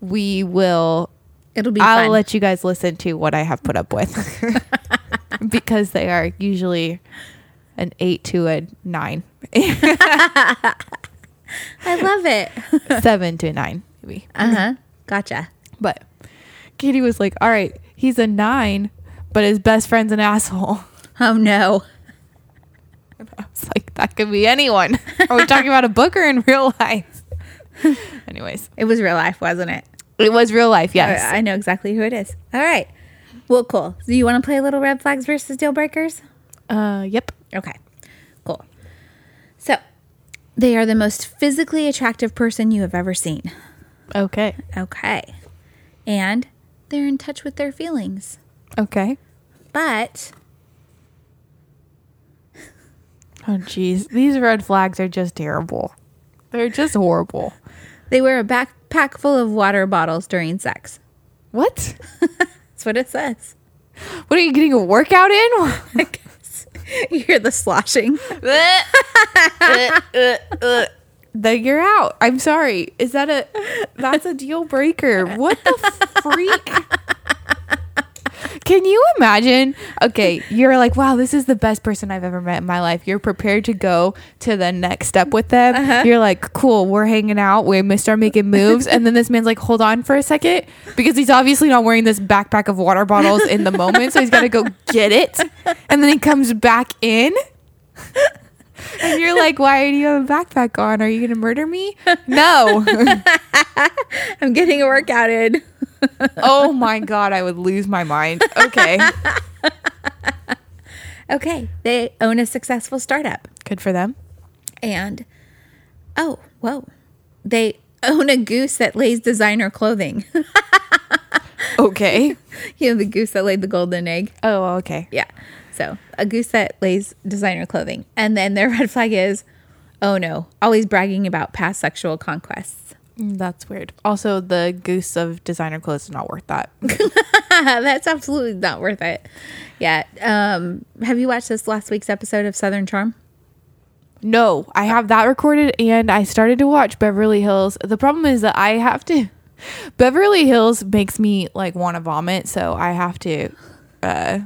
we will It'll be I'll fun. let you guys listen to what I have put up with (laughs) because they are usually an eight to a nine, (laughs) I love it. (laughs) seven to nine, maybe. Uh huh. Gotcha. But Katie was like, "All right, he's a nine, but his best friend's an asshole." Oh no. I was like, "That could be anyone." Are we talking about a book or in real life? Anyways, It was real life, wasn't it? It was real life. Yes. I know exactly who it is. All right. Well, cool. Do you want to play a little red flags versus deal breakers? Uh, yep. Okay. Cool. So, they are the most physically attractive person you have ever seen. Okay. Okay. And they're in touch with their feelings. Okay. But Oh, jeez. These red flags are just terrible. They're just horrible. they wear a backpack full of water bottles during sex. What? (laughs) That's what it says. What are you getting a workout in? (laughs) I guess. You hear the sloshing. (laughs) then you're out. I'm sorry. Is that a that's a deal breaker? What the freak? Can you imagine? Okay, you're like, wow, this is the best person I've ever met in my life. You're prepared to go to the next step with them. Uh-huh. You're like, cool, we're hanging out. We may start making moves. And then this man's like, hold on for a second. Because he's obviously not wearing this backpack of water bottles in the moment. So he's got to go get it. And then he comes back in. And you're like, why do you have a backpack on? Are you going to murder me? No. (laughs) I'm getting a workout in. oh my God, I would lose my mind. Okay. Okay. They own a successful startup. Good for them. And, oh, whoa. They own a goose that lays designer clothing. (laughs) Okay. you know, the goose that laid the golden egg. Oh, okay. Yeah. So a goose that lays designer clothing. And then their (laughs) red flag is, oh no, always bragging about past sexual conquests. Mm, That's weird. Also, the goose of designer clothes is not worth that. (laughs) That's absolutely not worth it. Yeah. Um, have you watched this last week's episode of Southern Charm? No, I have that recorded and I started to watch Beverly Hills. The problem is that I have to (laughs) Beverly Hills makes me like want to vomit, so I have to uh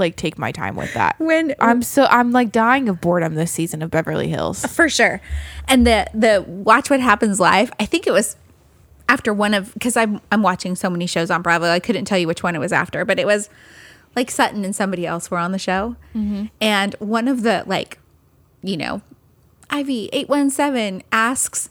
like take my time with that. When I'm so I'm like dying of boredom this season of Beverly Hills. for sure. And the the watch what happens live. I think it was after one of because I'm I'm watching so many shows on Bravo. I couldn't tell you which one it was after, but it was like Sutton and somebody else were on the show, mm-hmm. and one of the like, you know, Ivy eight one seven asks.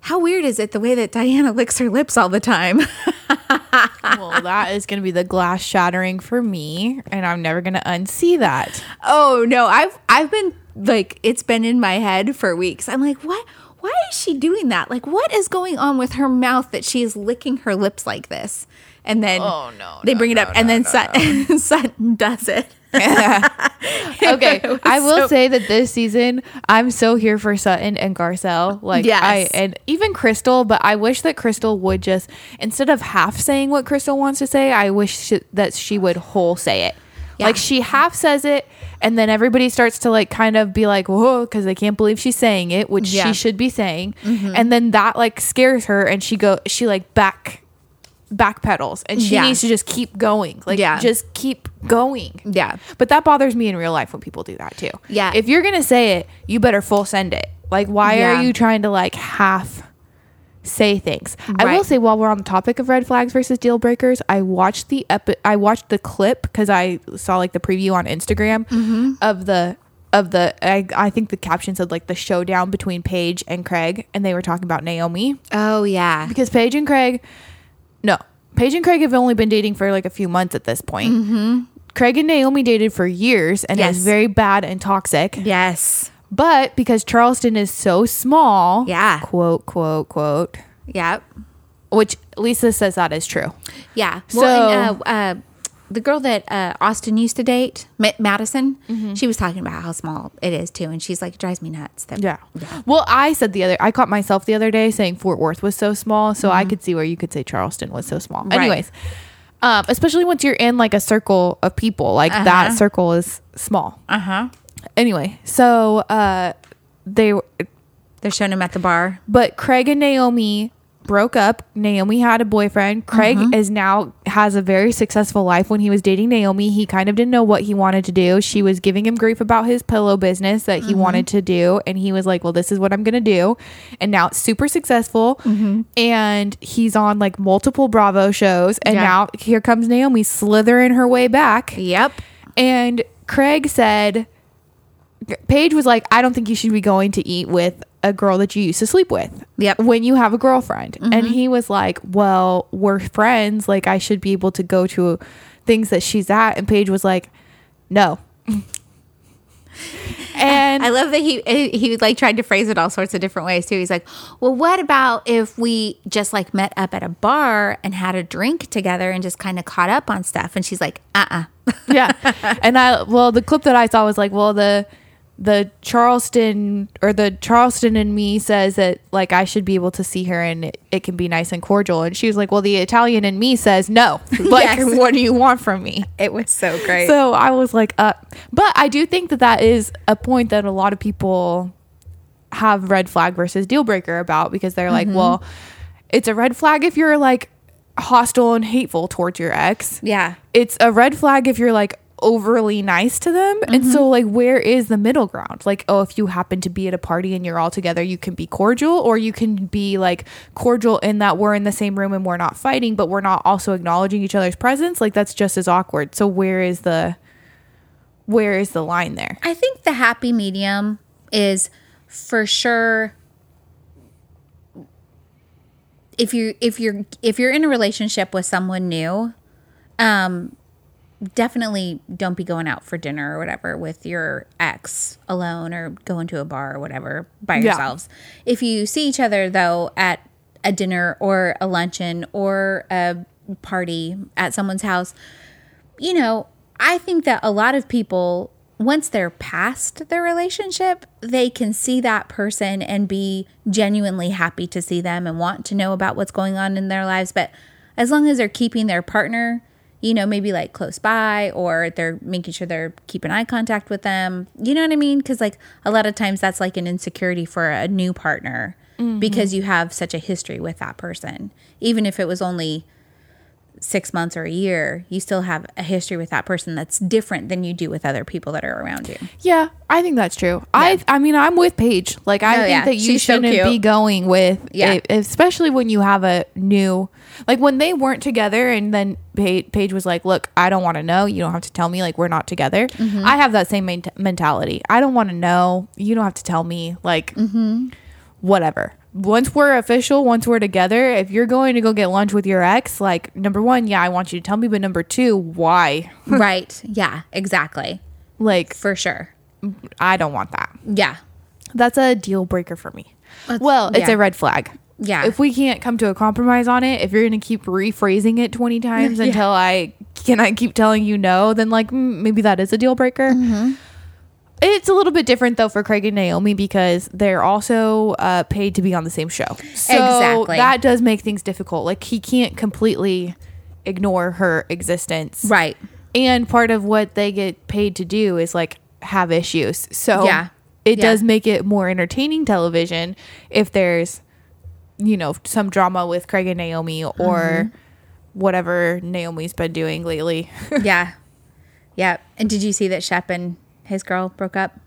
How weird is it the way that Diana licks her lips all the time? (laughs) well, that is going to be the glass shattering for me, and I'm never going to unsee that. Oh no, I've I've been like it's been in my head for weeks. I'm like, what? Why is she doing that? Like, what is going on with her mouth that she is licking her lips like this? And then Oh, no, they no, bring it up, no, and then no, Sutton, (laughs) Sutton does it. (laughs) Okay, (laughs) It I will so- say that this season I'm so here for Sutton and Garcelle. Like Yes. I and even Crystal, but I wish that Crystal would just instead of half saying what Crystal wants to say, I wish she, that she would whole say it. Yeah. Like she half says it, and then everybody starts to like kind of be like, "Whoa," because they can't believe she's saying it, which Yeah. she should be saying, mm-hmm. and then that like scares her, and she go she like back backpedals, and she Yeah. needs to just keep going, like Yeah. just keep going. Yeah. But that bothers me in real life when people do that too. Yeah. If you're gonna say it, you better full send it. Like, why Yeah. are you trying to like half say things? I will say while we're on the topic of red flags versus deal breakers, I watched the epi- I watched the clip because I saw like the preview on Instagram Mm-hmm. of the of the I, I think the caption said like the showdown between Paige and Craig and they were talking about Naomi Oh yeah. because Paige and Craig, Paige and Craig have only been dating for like a few months at this point. Craig and Naomi dated for years and it Yes. was very bad and toxic. Yes. But because Charleston is so small, Yeah. quote, quote, quote, Yep. which Lisa says that is true. Yeah. So- Well, and, uh, uh, the girl that uh, Austin used to date, Ma- Madison, Mm-hmm. she was talking about how small it is too, and she's like, it drives me nuts. That, Yeah. Well, I said the other, I caught myself the other day saying Fort Worth was so small. So I could see where you could say Charleston was so small. Mm-hmm. Right. Anyways, um, especially once you're in like a circle of people, like Uh-huh. that circle is small. Uh huh. Anyway, so uh, they, They're showing him at the bar. but Craig and Naomi broke up. Naomi had a boyfriend. Craig Mm-hmm. is now has a very successful life. When he was dating Naomi, he kind of didn't know what he wanted to do. She was giving him grief about his pillow business that Mm-hmm. he wanted to do, and he was like, "Well, this is what I'm going to do." And now it's super successful, Mm-hmm. and he's on like multiple Bravo shows. And Yeah. now here comes Naomi slithering her way back. Yep. And Craig said, Paige was like, I don't think you should be going to eat with a girl that you used to sleep with. Yep. When you have a girlfriend. And mm-hmm. he was like, Well, we're friends. Like, I should be able to go to things that she's at. And Paige was like, No. (laughs) and I love that he he like tried to phrase it all sorts of different ways too. He's like, "Well, what about if we just like met up at a bar and had a drink together and just kind of caught up on stuff?" And she's like, "Uh-uh." yeah. (laughs) And I well, the clip that I saw was like, well, the the Charleston or the Charleston and me says that like I should be able to see her and it, it can be nice and cordial. And she was like, well, the Italian in me says no. (laughs) Like, Yes. what do you want from me? It was so great. So I was like, uh, but I do think that that is a point that a lot of people have red flag versus deal breaker about because they're like, well, it's a red flag if you're like hostile and hateful towards your ex yeah. it's a red flag if you're like overly nice to them. And so like where is the middle ground? Like oh if you happen to be at a party and you're all together, you can be cordial or you can be like cordial in that we're in the same room and we're not fighting, but we're not also acknowledging each other's presence. Like that's just as awkward. So where is the where is the line there? I think the happy medium is for sure if you if you're if you're in a relationship with someone new, um definitely don't be going out for dinner or whatever with your ex alone or going to a bar or whatever by Yeah. yourselves. If you see each other though at a dinner or a luncheon or a party at someone's house, you know, I think that a lot of people, once they're past their relationship, they can see that person and be genuinely happy to see them and want to know about what's going on in their lives. But as long as they're keeping their partner, you know, maybe like close by or they're making sure they're keeping eye contact with them, you know what I mean? Because like a lot of times that's like an insecurity for a new partner mm-hmm. because you have such a history with that person. Even if it was only six months or a year, you still have a history with that person that's different than you do with other people that are around you. Yeah, I think that's true. I I mean I'm with Paige. Like I Oh, think yeah. that you She's shouldn't cute. be going with Yeah. especially when you have a new like when they weren't together and then Paige, Paige was like, "Look, I don't want to know. You don't have to tell me like we're not together." Mm-hmm. I have that same ment- mentality. I don't want to know. You don't have to tell me like Mm-hmm. whatever. Once we're official, once we're together, if you're going to go get lunch with your ex, like number 1, yeah, I want you to tell me, but number 2, why? (laughs) right. Yeah, exactly. Like For sure. I don't want that. Yeah. That's a deal breaker for me. That's- well, it's yeah. a red flag. Yeah. If we can't come to a compromise on it, if you're going to keep rephrasing it 20 times (laughs) until I can I keep telling you no, then like mm, maybe that is a deal breaker. Mm-hmm. It's a little bit different though for Craig and Naomi because they're also uh, paid to be on the same show. So Exactly. that does make things difficult. Like he can't completely ignore her existence. Right. And part of what they get paid to do is like have issues. So Yeah. it Yeah. does make it more entertaining television if there's, you know, some drama with Craig and Naomi or Mm-hmm. whatever Naomi's been doing lately. (laughs) Yeah. yeah. And did you see that Shep and his girl broke up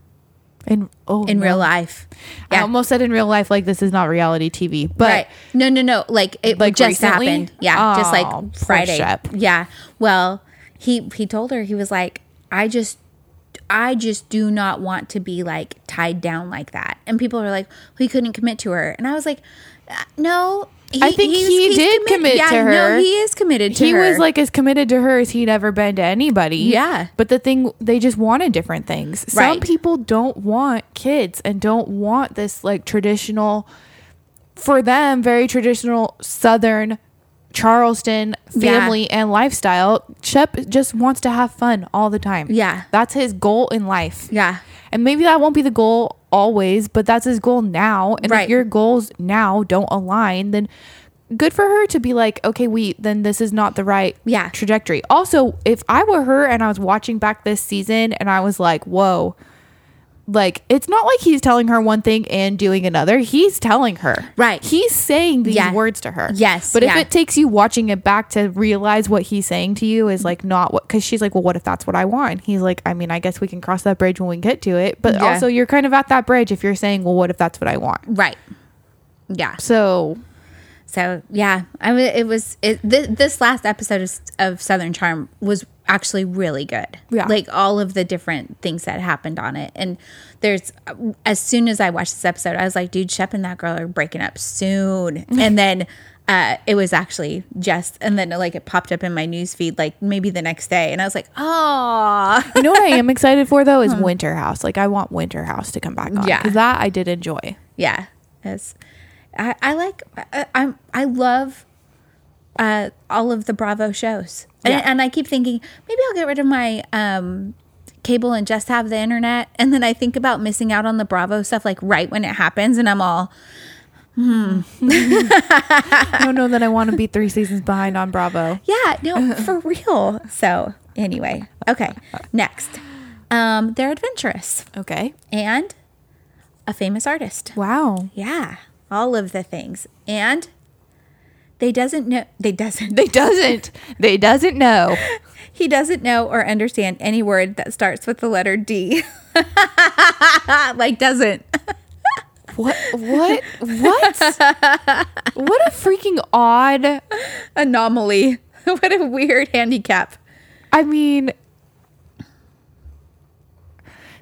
in oh, in no. real life? I almost said in real life like this is not reality TV, but right. No, no, no. Like it Like just recently? happened. Yeah. just Oh, like Friday. Shep. Yeah. Well, he he told her he was like, I just I just do not want to be like tied down like that. And people were like, he couldn't commit to her. And I was like, "Uh, no, I think he did commit yeah, to her. No, he is committed to he her. He was like as committed to her as he'd ever been to anybody. Yeah. But the thing, they just wanted different things. Some Right. people don't want kids and don't want this like traditional, for them, very traditional Southern Charleston Yeah. family and lifestyle. Shep just wants to have fun all the time. Yeah. That's his goal in life. yeah, And maybe that won't be the goal always, but that's his goal now. And Right. if your goals now don't align, then good for her to be like, okay, we then this is not the right Yeah. trajectory. Also, if I were her and I was watching back this season and I was like, whoa, like it's not like he's telling her one thing and doing another. He's telling her. Right. He's saying these Yeah. words to her. Yes, But if yeah. it takes you watching it back to realize what he's saying to you is like not what because she's like, Well, what if that's what I want? He's like, I mean, I guess we can cross that bridge when we get to it. But Yeah. also you're kind of at that bridge if you're saying, Well, what if that's what I want? right. Yeah. So So yeah, I mean, it was it, th- this last episode of, of Southern Charm was actually really good. Yeah. like all of the different things that happened on it, and there's as soon as I watched this episode, I was like, dude, Shep and that girl are breaking up soon, (laughs) and then. Uh, it was actually just, and then like it popped up in my news feed like maybe the next day, and I was like, oh, you know what I am (laughs) excited for though is Winter House. Like I want Winter House to come back on. Yeah. That I did enjoy. yeah, it's, I, I like, I, I'm, I love uh, all of the Bravo shows. And, Yeah. and I keep thinking, maybe I'll get rid of my um, cable and just have the internet. And then I think about missing out on the Bravo stuff like right when it happens. And I'm all, (laughs) I don't know that I want to be three seasons behind on Bravo. yeah, no, for (laughs) real. So anyway, okay, next. Um, they're adventurous Okay. and a famous artist. Wow. Yeah, all of the things. And they doesn't know, they doesn't, (laughs) They doesn't. They doesn't know. (laughs) He doesn't know or understand any word that starts with the letter D. (laughs) like doesn't. What? What? What? what a freaking odd. Anomaly. what a weird handicap. I mean,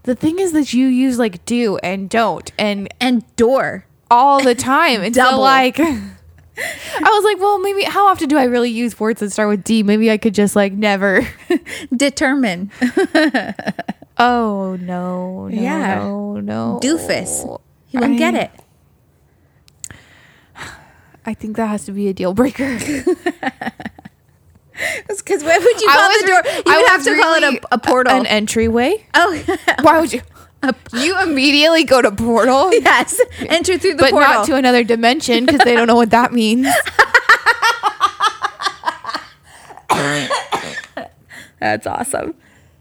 the thing is that you use like do and don't and And door. All the time. It's Double. like. (laughs) I was like, well, maybe how often do I really use words that start with D? Maybe I could just like never. (laughs) Determine. (laughs) Oh no, no, Yeah. no, no, Doofus. He wouldn't get I- it. (sighs) I think that has to be a deal breaker. Because what would you call the door? You I would have to call it really- a, a portal. An entryway. oh, Why would you? (laughs) You immediately go to portal, (laughs) yes. Enter through the but portal. not to another dimension because they don't know what that means. (laughs) That's awesome.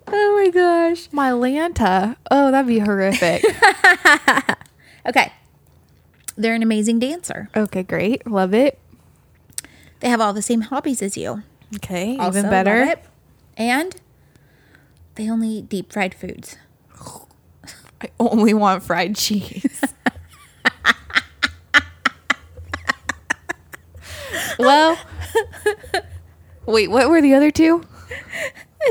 Oh my gosh. My Lanta. Oh, that'd be horrific. Okay. They're an amazing dancer. okay, great. Love it. They have all the same hobbies as you. Okay, Also even better. And they only eat deep fried foods. I only want fried cheese. (laughs) well, wait, what were the other two?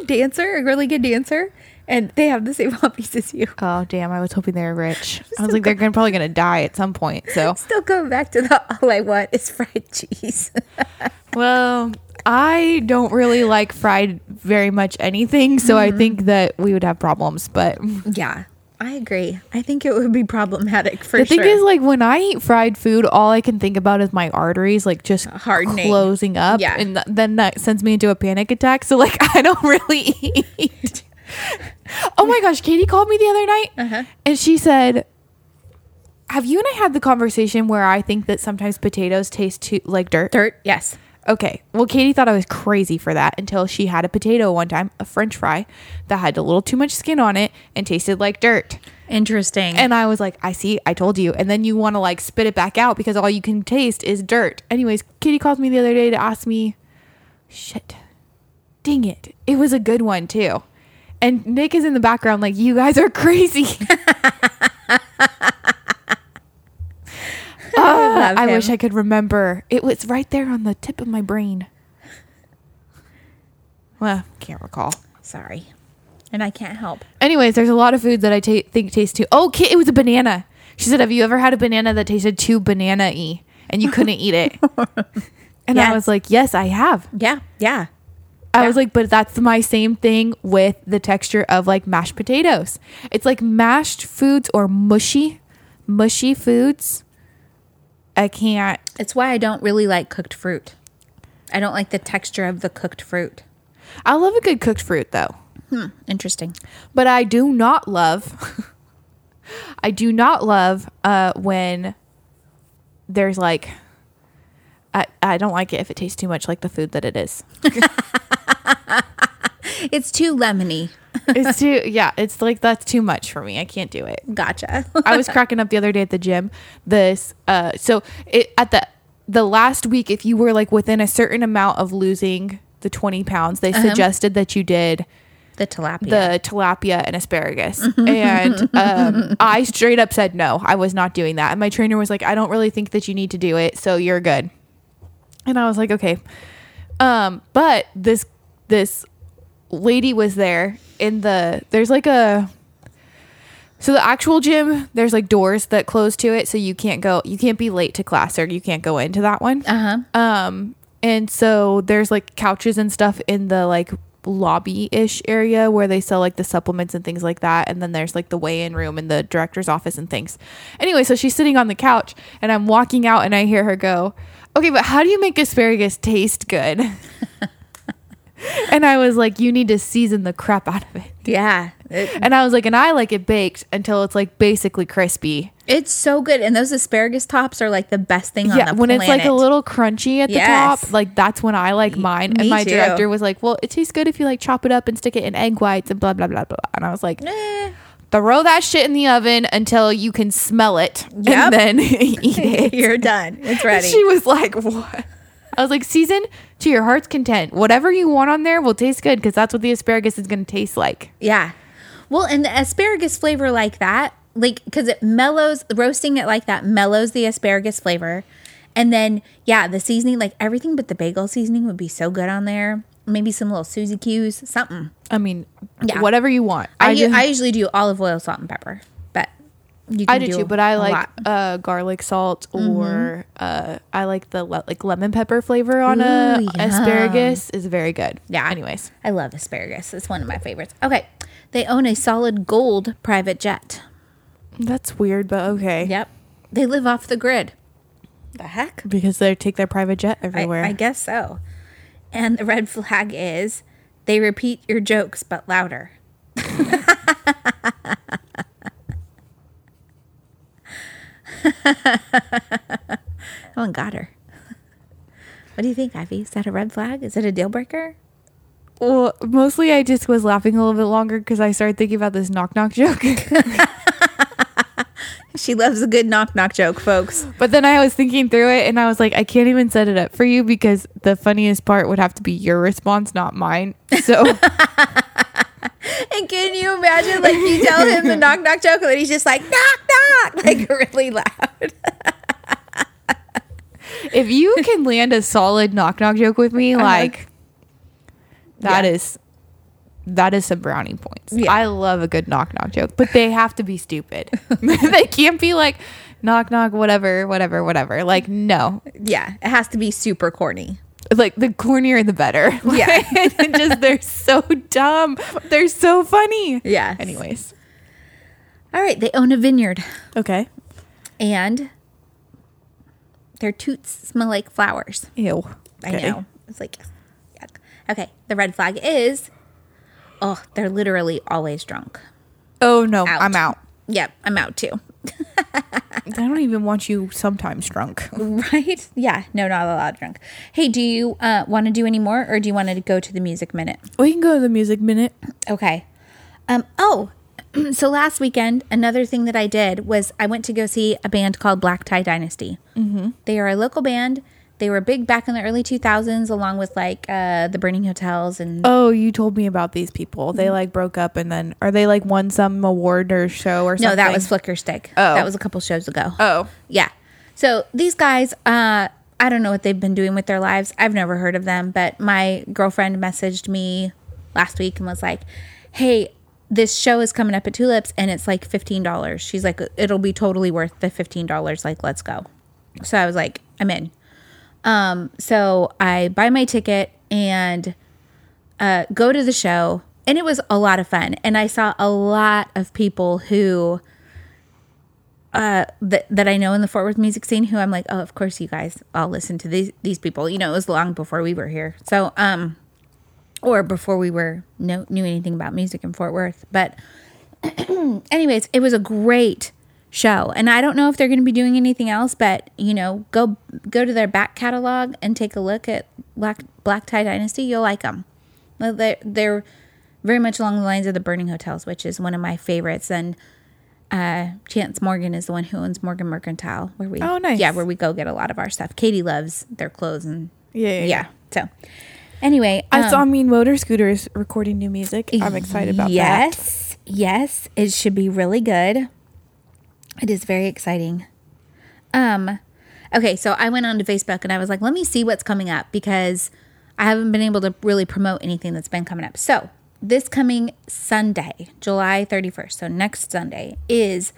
A dancer, a really good dancer, and they have the same (laughs) hobbies as you. Oh, damn. I was hoping they were rich. (laughs) I was like, they're gonna, probably going to die at some point. So, Still going back to the all I want is fried cheese. well, I don't really like fried very much anything. So I mm-hmm. think that we would have problems. But yeah, I agree. I think it would be problematic for sure. the sure. thing is, like, when I eat fried food, all I can think about is my arteries, like, just Hardening. closing up. Yeah. And th- then that sends me into a panic attack. So, like, (laughs) I don't really eat. (laughs) oh my gosh. Katie called me the other night Uh-huh. and she said, Have you and I had the conversation where I think that sometimes potatoes taste too like dirt? dirt. Yes. Okay. Well, Katie thought I was crazy for that until she had a potato one time, a french fry, that had a little too much skin on it and tasted like dirt. Interesting. And I was like, I see, I told you. And then you want to like spit it back out because all you can taste is dirt. Anyways, Katie called me the other day to ask me, shit, dang it. It was a good one too. And Nick is in the background like, you guys are (laughs) crazy. (laughs) Love I him. wish I could remember. It was right there on the tip of my brain. Well, can't recall. Sorry, and I can't help. Anyways, there's a lot of foods that I ta- think taste too. Oh, it was a banana. She said, "Have you ever had a banana that tasted too banana-y?" and you couldn't eat it. (laughs) And Yes. I was like, yes, I have. Yeah, yeah. I was like, but that's my same thing with the texture of like mashed potatoes. It's like mashed foods or mushy, mushy foods. I can't. It's why I don't really like cooked fruit. I don't like the texture of the cooked fruit. I love a good cooked fruit though, Interesting. but I do not love. (laughs) I do not love uh, when there's like. I, I don't like it if it tastes too much like the food that it is. (laughs) It's too lemony. It's (laughs) too yeah. It's like that's too much for me. I can't do it. Gotcha. I was cracking up the other day at the gym. This uh so it at the the last week if you were like within a certain amount of losing the 20 pounds, they suggested that you did the tilapia. the tilapia and asparagus. and (laughs) um I straight up said no. I was not doing that. And my trainer was like, "I don't really think that you need to do it, so you're good." And I was like, "Okay." Um but this this lady was there in the there's like a so the actual gym there's like doors that close to it so you can't go you can't be late to class or you can't go into that one. Uh-huh. um and so there's like couches and stuff in the like lobby-ish area where they sell like the supplements and things like that and then there's like the weigh-in room and the director's office and things. Anyway so she's sitting on the couch and i'm walking out and i hear her go okay but how do you make asparagus taste good (laughs) (laughs) and i was like you need to season the crap out of it Yeah. It- and i was like and i like it baked until it's like basically crispy it's so good. And those asparagus tops are like the best thing on yeah when planet. it's like a little crunchy at the Yes. top like that's when i like mine me and my too. director was like well it tastes good if you like chop it up and stick it in egg whites and blah blah blah blah and i was like throw that shit in the oven until you can smell it Yep. and then (laughs) eat it (laughs) You're done. It's ready. she was like what i was like season to your heart's content whatever you want on there will taste good because that's what the asparagus is going to taste like Yeah. Well, and the asparagus flavor like that, like, because it mellows, roasting it like that mellows the asparagus flavor. And then, yeah, the seasoning, like everything but the bagel seasoning would be so good on there. Maybe some little Suzy Q's, something. i mean Yeah. whatever you want I, I, just- I usually do olive oil, salt, and pepper, you can I do too, but I like. Mm-hmm. uh, garlic salt or uh, I like the le- like lemon pepper flavor on a yum. asparagus is very good. Yeah. Anyways, I love asparagus. It's one of my favorites. Okay. They own a solid gold private jet. that's weird, but okay. Yep. They live off the grid. The heck? Because they take their private jet I, everywhere. I guess so. And the red flag is they repeat your jokes but louder. (laughs) (laughs) oh, and got her. What do you think, Ivy? Is that a red flag? Is it a deal breaker? well, mostly I just was laughing a little bit longer because I started thinking about this knock knock joke. (laughs) She loves a good knock knock joke, folks. but then I was thinking through it and I was like, I can't even set it up for you because the funniest part would have to be your response, not mine. So (laughs) And can you imagine, like, you tell him the knock knock joke, and he's just like, knock knock, (laughs) like really loud. if you can land a solid knock knock joke with me, uh-huh. like that is Yeah. that is some brownie points. Yeah. I love a good knock knock joke, but they have to be stupid. (laughs) they can't be like knock knock whatever whatever whatever. Like no, Yeah, it has to be super corny. Like the cornier the better. (laughs) Yeah. and just they're so dumb. They're so funny. Yeah. Anyways, All right, they own a vineyard, okay. and their toots smell like flowers. Ew. I know. It's like, yuck. Okay, the red flag is, oh, they're literally always drunk. Oh no, Out. I'm out. Yep, I'm out too. I don't even want you sometimes drunk. (laughs) Right? Yeah, no, not a lot drunk. Hey, do you uh, want to do any more, or do you want to go to the music minute? We can go to the music minute. Okay. Um. Oh, (clears throat) so last weekend, another thing that I did was I went to go see a band called Black Tie Dynasty. Mm-hmm. They are a local band. They were big back in the early 2000s, along with like uh, the Burning Hotels and Oh, you told me about these people. They like broke up and then are they like won some award or show or something? no, that was Flicker Stick. Oh. that was a couple shows ago. Oh. Yeah. So these guys, uh, I don't know what they've been doing with their lives. I've never heard of them, but my girlfriend messaged me last week and was like, "Hey, this show is coming up at Tulips and it's like fifteen dollars." She's like, "It'll be totally worth the fifteen dollars. Like, let's go." So I was like, I'm in. Um, so I buy my ticket and uh, go to the show, and it was a lot of fun. And I saw a lot of people who uh, that that I know in the Fort Worth music scene who I'm like, oh, of course you guys all listen to these these people. You know, it was long before we were here, so um, or before we were know, knew anything about music in Fort Worth. But (clears throat) anyways, it was a great show, and I don't know if they're going to be doing anything else, but you know, go go to their back catalog and take a look at Black Black Tie Dynasty. You'll like them. They're, they're very much along the lines of the Burning Hotels, which is one of my favorites, and uh, Chance Morgan is the one who owns Morgan Mercantile, where we Oh, nice. yeah, where we go get a lot of our stuff. Katie loves their clothes and Yeah, yeah, yeah. yeah. So anyway, I um, saw Mean Motor Scooters recording new music. I'm excited about that. yes, yes, it should be really good. It is very exciting. Um, okay, so I went onto Facebook and I was like, let me see what's coming up because I haven't been able to really promote anything that's been coming up. So this coming Sunday, July 31st, so next Sunday, is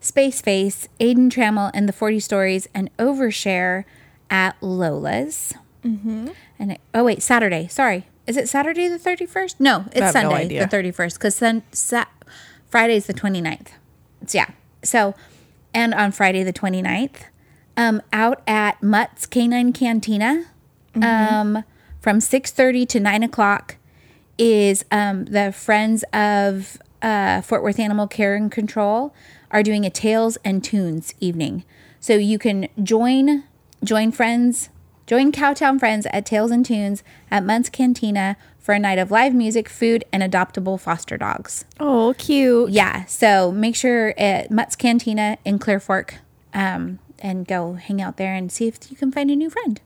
Space Face, Aiden Trammell, and the 40 Stories and Overshare at Lola's. Mm-hmm. And it, oh wait, Saturday. Sorry, is it Saturday the 31st? No, it's have no Sunday the 31st because then sa- Friday's the 29th. So, yeah. So, and on Friday the 29th, um, out at Mutt's Canine Cantina, um, from 6.30 to 9 o'clock is um, the Friends of uh, Fort Worth Animal Care and Control are doing a Tales and Tunes evening. So you can join join friends, join Cowtown Friends at Tales and Tunes at Mutt's Cantina for a night of live music, food, and adoptable foster dogs. Oh, cute. Yeah, so make sure at Mutt's Cantina in Clear Fork um, and go hang out there and see if you can find a new friend.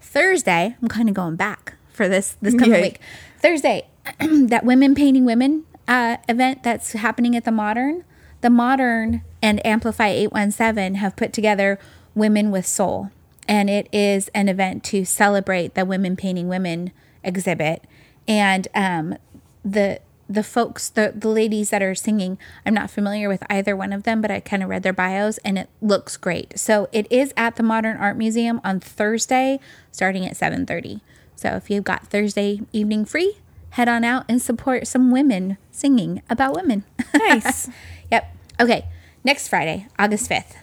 Thursday, I'm kind of going back for this this coming Yay. week. Thursday, (clears throat) that Women Painting Women uh, event that's happening at the Modern. The Modern and Amplify 817 have put together Women with Soul, and it is an event to celebrate the Women Painting Women exhibit. And um, the the folks, the the ladies that are singing, I'm not familiar with either one of them, but I kind of read their bios, and it looks great. So it is at the Modern Art Museum on Thursday, starting at 7:30. So if you've got Thursday evening free, head on out and support some women singing about women. Nice. (laughs) Yep. Okay. Next Friday, August 5th.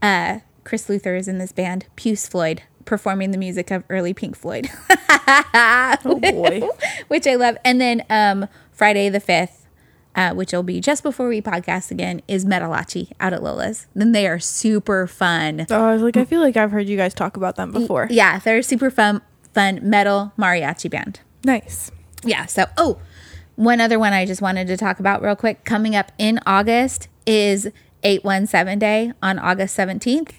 Uh, Chris Luther is in this band, Puce Floyd, performing the music of early Pink Floyd, (laughs) oh boy. (laughs) which I love. And then um, Friday the 5th, uh, which will be just before we podcast again, is Metalachi out at Lola's. Then they are super fun. Oh, I was like, I feel like I've heard you guys talk about them before. Yeah, they're a super fun, fun metal mariachi band. Nice. Yeah. So, oh, one other one I just wanted to talk about real quick. Coming up in August is 817 Day on August 17th.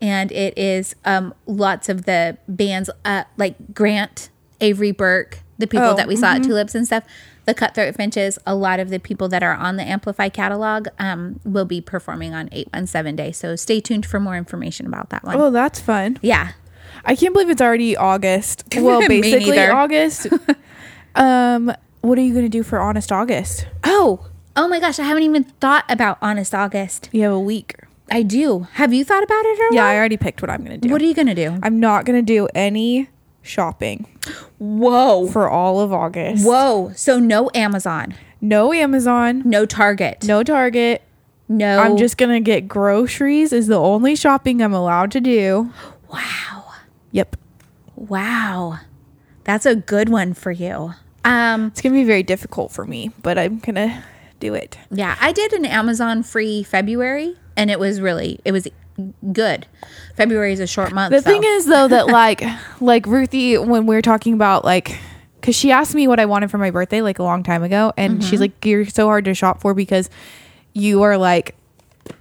And it is um, lots of the bands uh, like Grant, Avery Burke, the people Oh, that we saw at Tulips and stuff, the Cutthroat Finches, a lot of the people that are on the Amplify catalog um, will be performing on 817 Day. So stay tuned for more information about that one. Oh, that's fun. Yeah. I can't believe it's already August. Well, basically. August. (laughs) um, what are you gonna do for Honest August? Oh, oh my gosh. I haven't even thought about Honest August. You have a week. I do. Have you thought about it or Yeah? I already picked what I'm gonna do. What are you gonna do? I'm not gonna do any shopping Whoa. for all of August. Whoa. So no Amazon, No Amazon. no Target, No Target. no. I'm just gonna get groceries. Is the only shopping I'm allowed to do. wow, Yep. wow. That's a good one for you. Um, It's gonna be very difficult for me, but I'm gonna do it. yeah, I did an Amazon free February, and it was really it was good. February is a short month. The thing is though that (laughs) like like Ruthie when we were talking about like cuz she asked me what I wanted for my birthday like a long time ago and she's mm-hmm. like you're so hard to shop for because you are like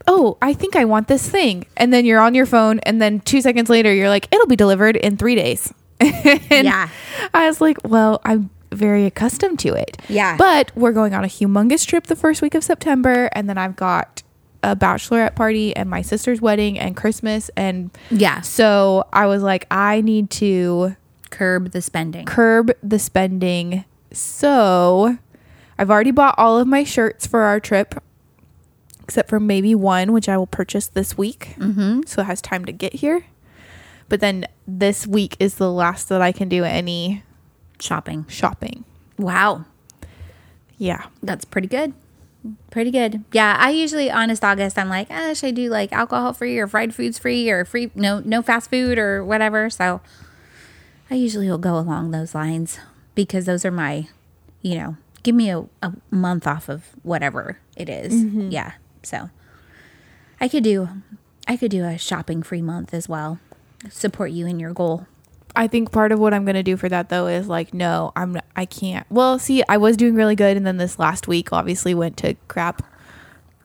oh, I think I want this thing. And then you're on your phone and then 2 seconds later you're like it'll be delivered in 3 days. (laughs) Yeah. I was like, well, I'm very accustomed to it. Yeah. But we're going on a humongous trip the first week of September and then I've got a bachelorette party and my sister's wedding and Christmas and yeah, so I was like, I need to curb the spending. curb the spending. So I've already bought all of my shirts for our trip, except for maybe one, which I will purchase this week. Mm-hmm. So it has time to get here. But then this week is the last that I can do any Shopping. shopping. Wow. Yeah. That's pretty good. Pretty good. Yeah, I usually honest August I'm like, eh, should I do like alcohol free or fried foods free or free no no fast food or whatever. So I usually will go along those lines because those are my, you know, give me a, a month off of whatever it is. Yeah. So I could do I could do a shopping free month as well. Support you in your goal. I think part of what I'm gonna do for that though is like, no, I'm I can't. Well, see, I was doing really good, and then this last week obviously went to crap.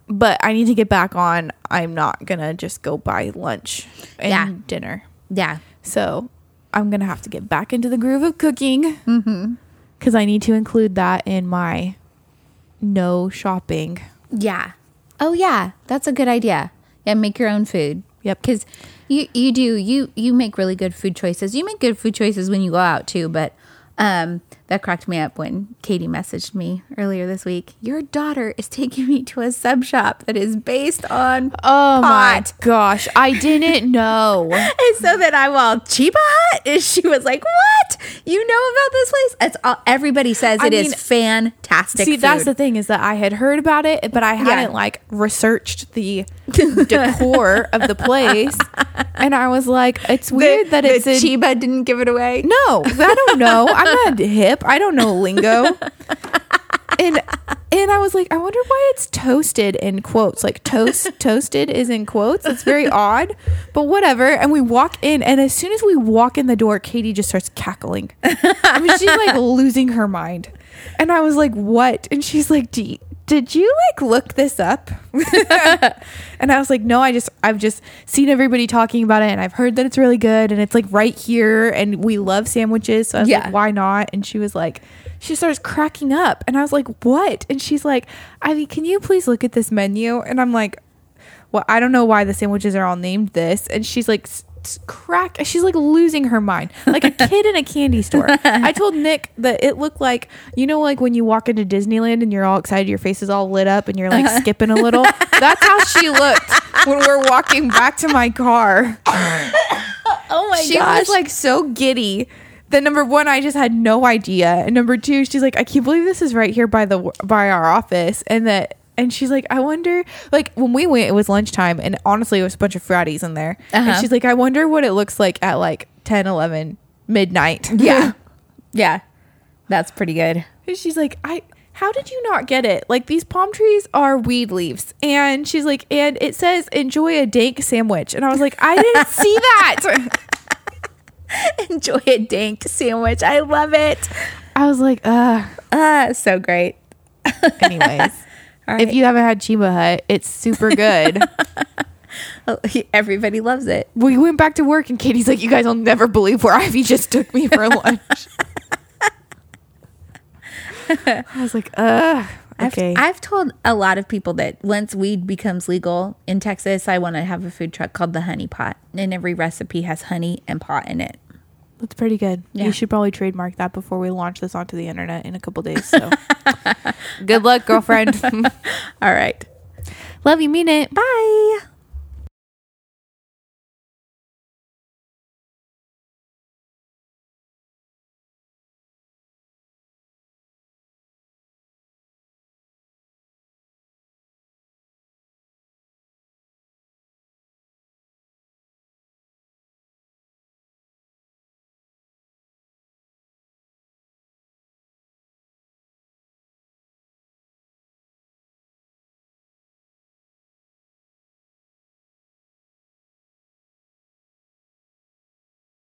But I need to get back on. I'm not gonna just go buy lunch and Yeah. dinner. Yeah. So I'm gonna have to get back into the groove of cooking mm-hmm. because I need to include that in my no shopping. Yeah. Oh yeah, that's a good idea. Yeah, make your own food. Yep. Because you you do you you make really good food choices. You make good food choices when you go out too. But um, that cracked me up when Katie messaged me earlier this week. Your daughter is taking me to a sub shop that is based on Oh my gosh, I didn't (laughs) know. And so then I well, Cheba Hut, and she was like, "What? You know about this place? It's all, everybody says I it is mean, fantastic. See, that's the thing is that I had heard about it, but I hadn't like researched the (laughs) decor of the place, and I was like, it's weird that it's in. Cheba didn't give it away. no, I don't know. I'm (laughs) not hip. I don't know lingo. And and I was like, I wonder why it's toasted in quotes. Like toast (laughs) toasted is in quotes. It's very odd, but whatever. And we walk in, and as soon as we walk in the door, Katie just starts cackling. I mean, she's like losing her mind. And I was like, what? And she's like, Do you- did you like look this up? (laughs) and I was like, no, I just I've just seen everybody talking about it and I've heard that it's really good and it's like right here and we love sandwiches. So I was Yeah. like, why not? And she was like, she starts cracking up and I was like, what? And she's like, Ivy, can you please look at this menu? And I'm like, well, I don't know why the sandwiches are all named this. And she's like, crack. She's like losing her mind, like a kid in a candy store. I told Nick that it looked like, you know, like when you walk into Disneyland and you're all excited, your face is all lit up and you're like uh-huh. skipping a little. That's how she looked when we're walking back to my car. Oh my she gosh! She was like so giddy. That number one, I just had no idea, and number two, she's like, I can't believe this is right here by the by our office, and that. And she's like, I wonder, like when we went, it was lunchtime, and honestly, it was a bunch of fratties in there. Uh-huh. And she's like, I wonder what it looks like at like 10, 11, midnight. (laughs) yeah, (laughs) yeah, that's pretty good. And she's like, I, how did you not get it? Like these palm trees are weed leaves. And she's like, and it says, enjoy a dank sandwich. And I was like, I didn't (laughs) see that. Enjoy a dank sandwich. I love it. I was like, uh, Ah, so great. anyways. All If you haven't had Cheba Hut, it's super good. (laughs) Oh, Everybody loves it. we went back to work and Katie's like, You guys will never believe where Ivy just took me for lunch. (laughs) I was like, uh okay. I've, I've told a lot of people that once weed becomes legal in Texas, I want to have a food truck called the Honey Pot, and every recipe has honey and pot in it. That's pretty good. Yeah. You should probably trademark that before we launch this onto the internet in a couple days. So (laughs) good luck, girlfriend. (laughs) All right. Love you, mean it. Bye.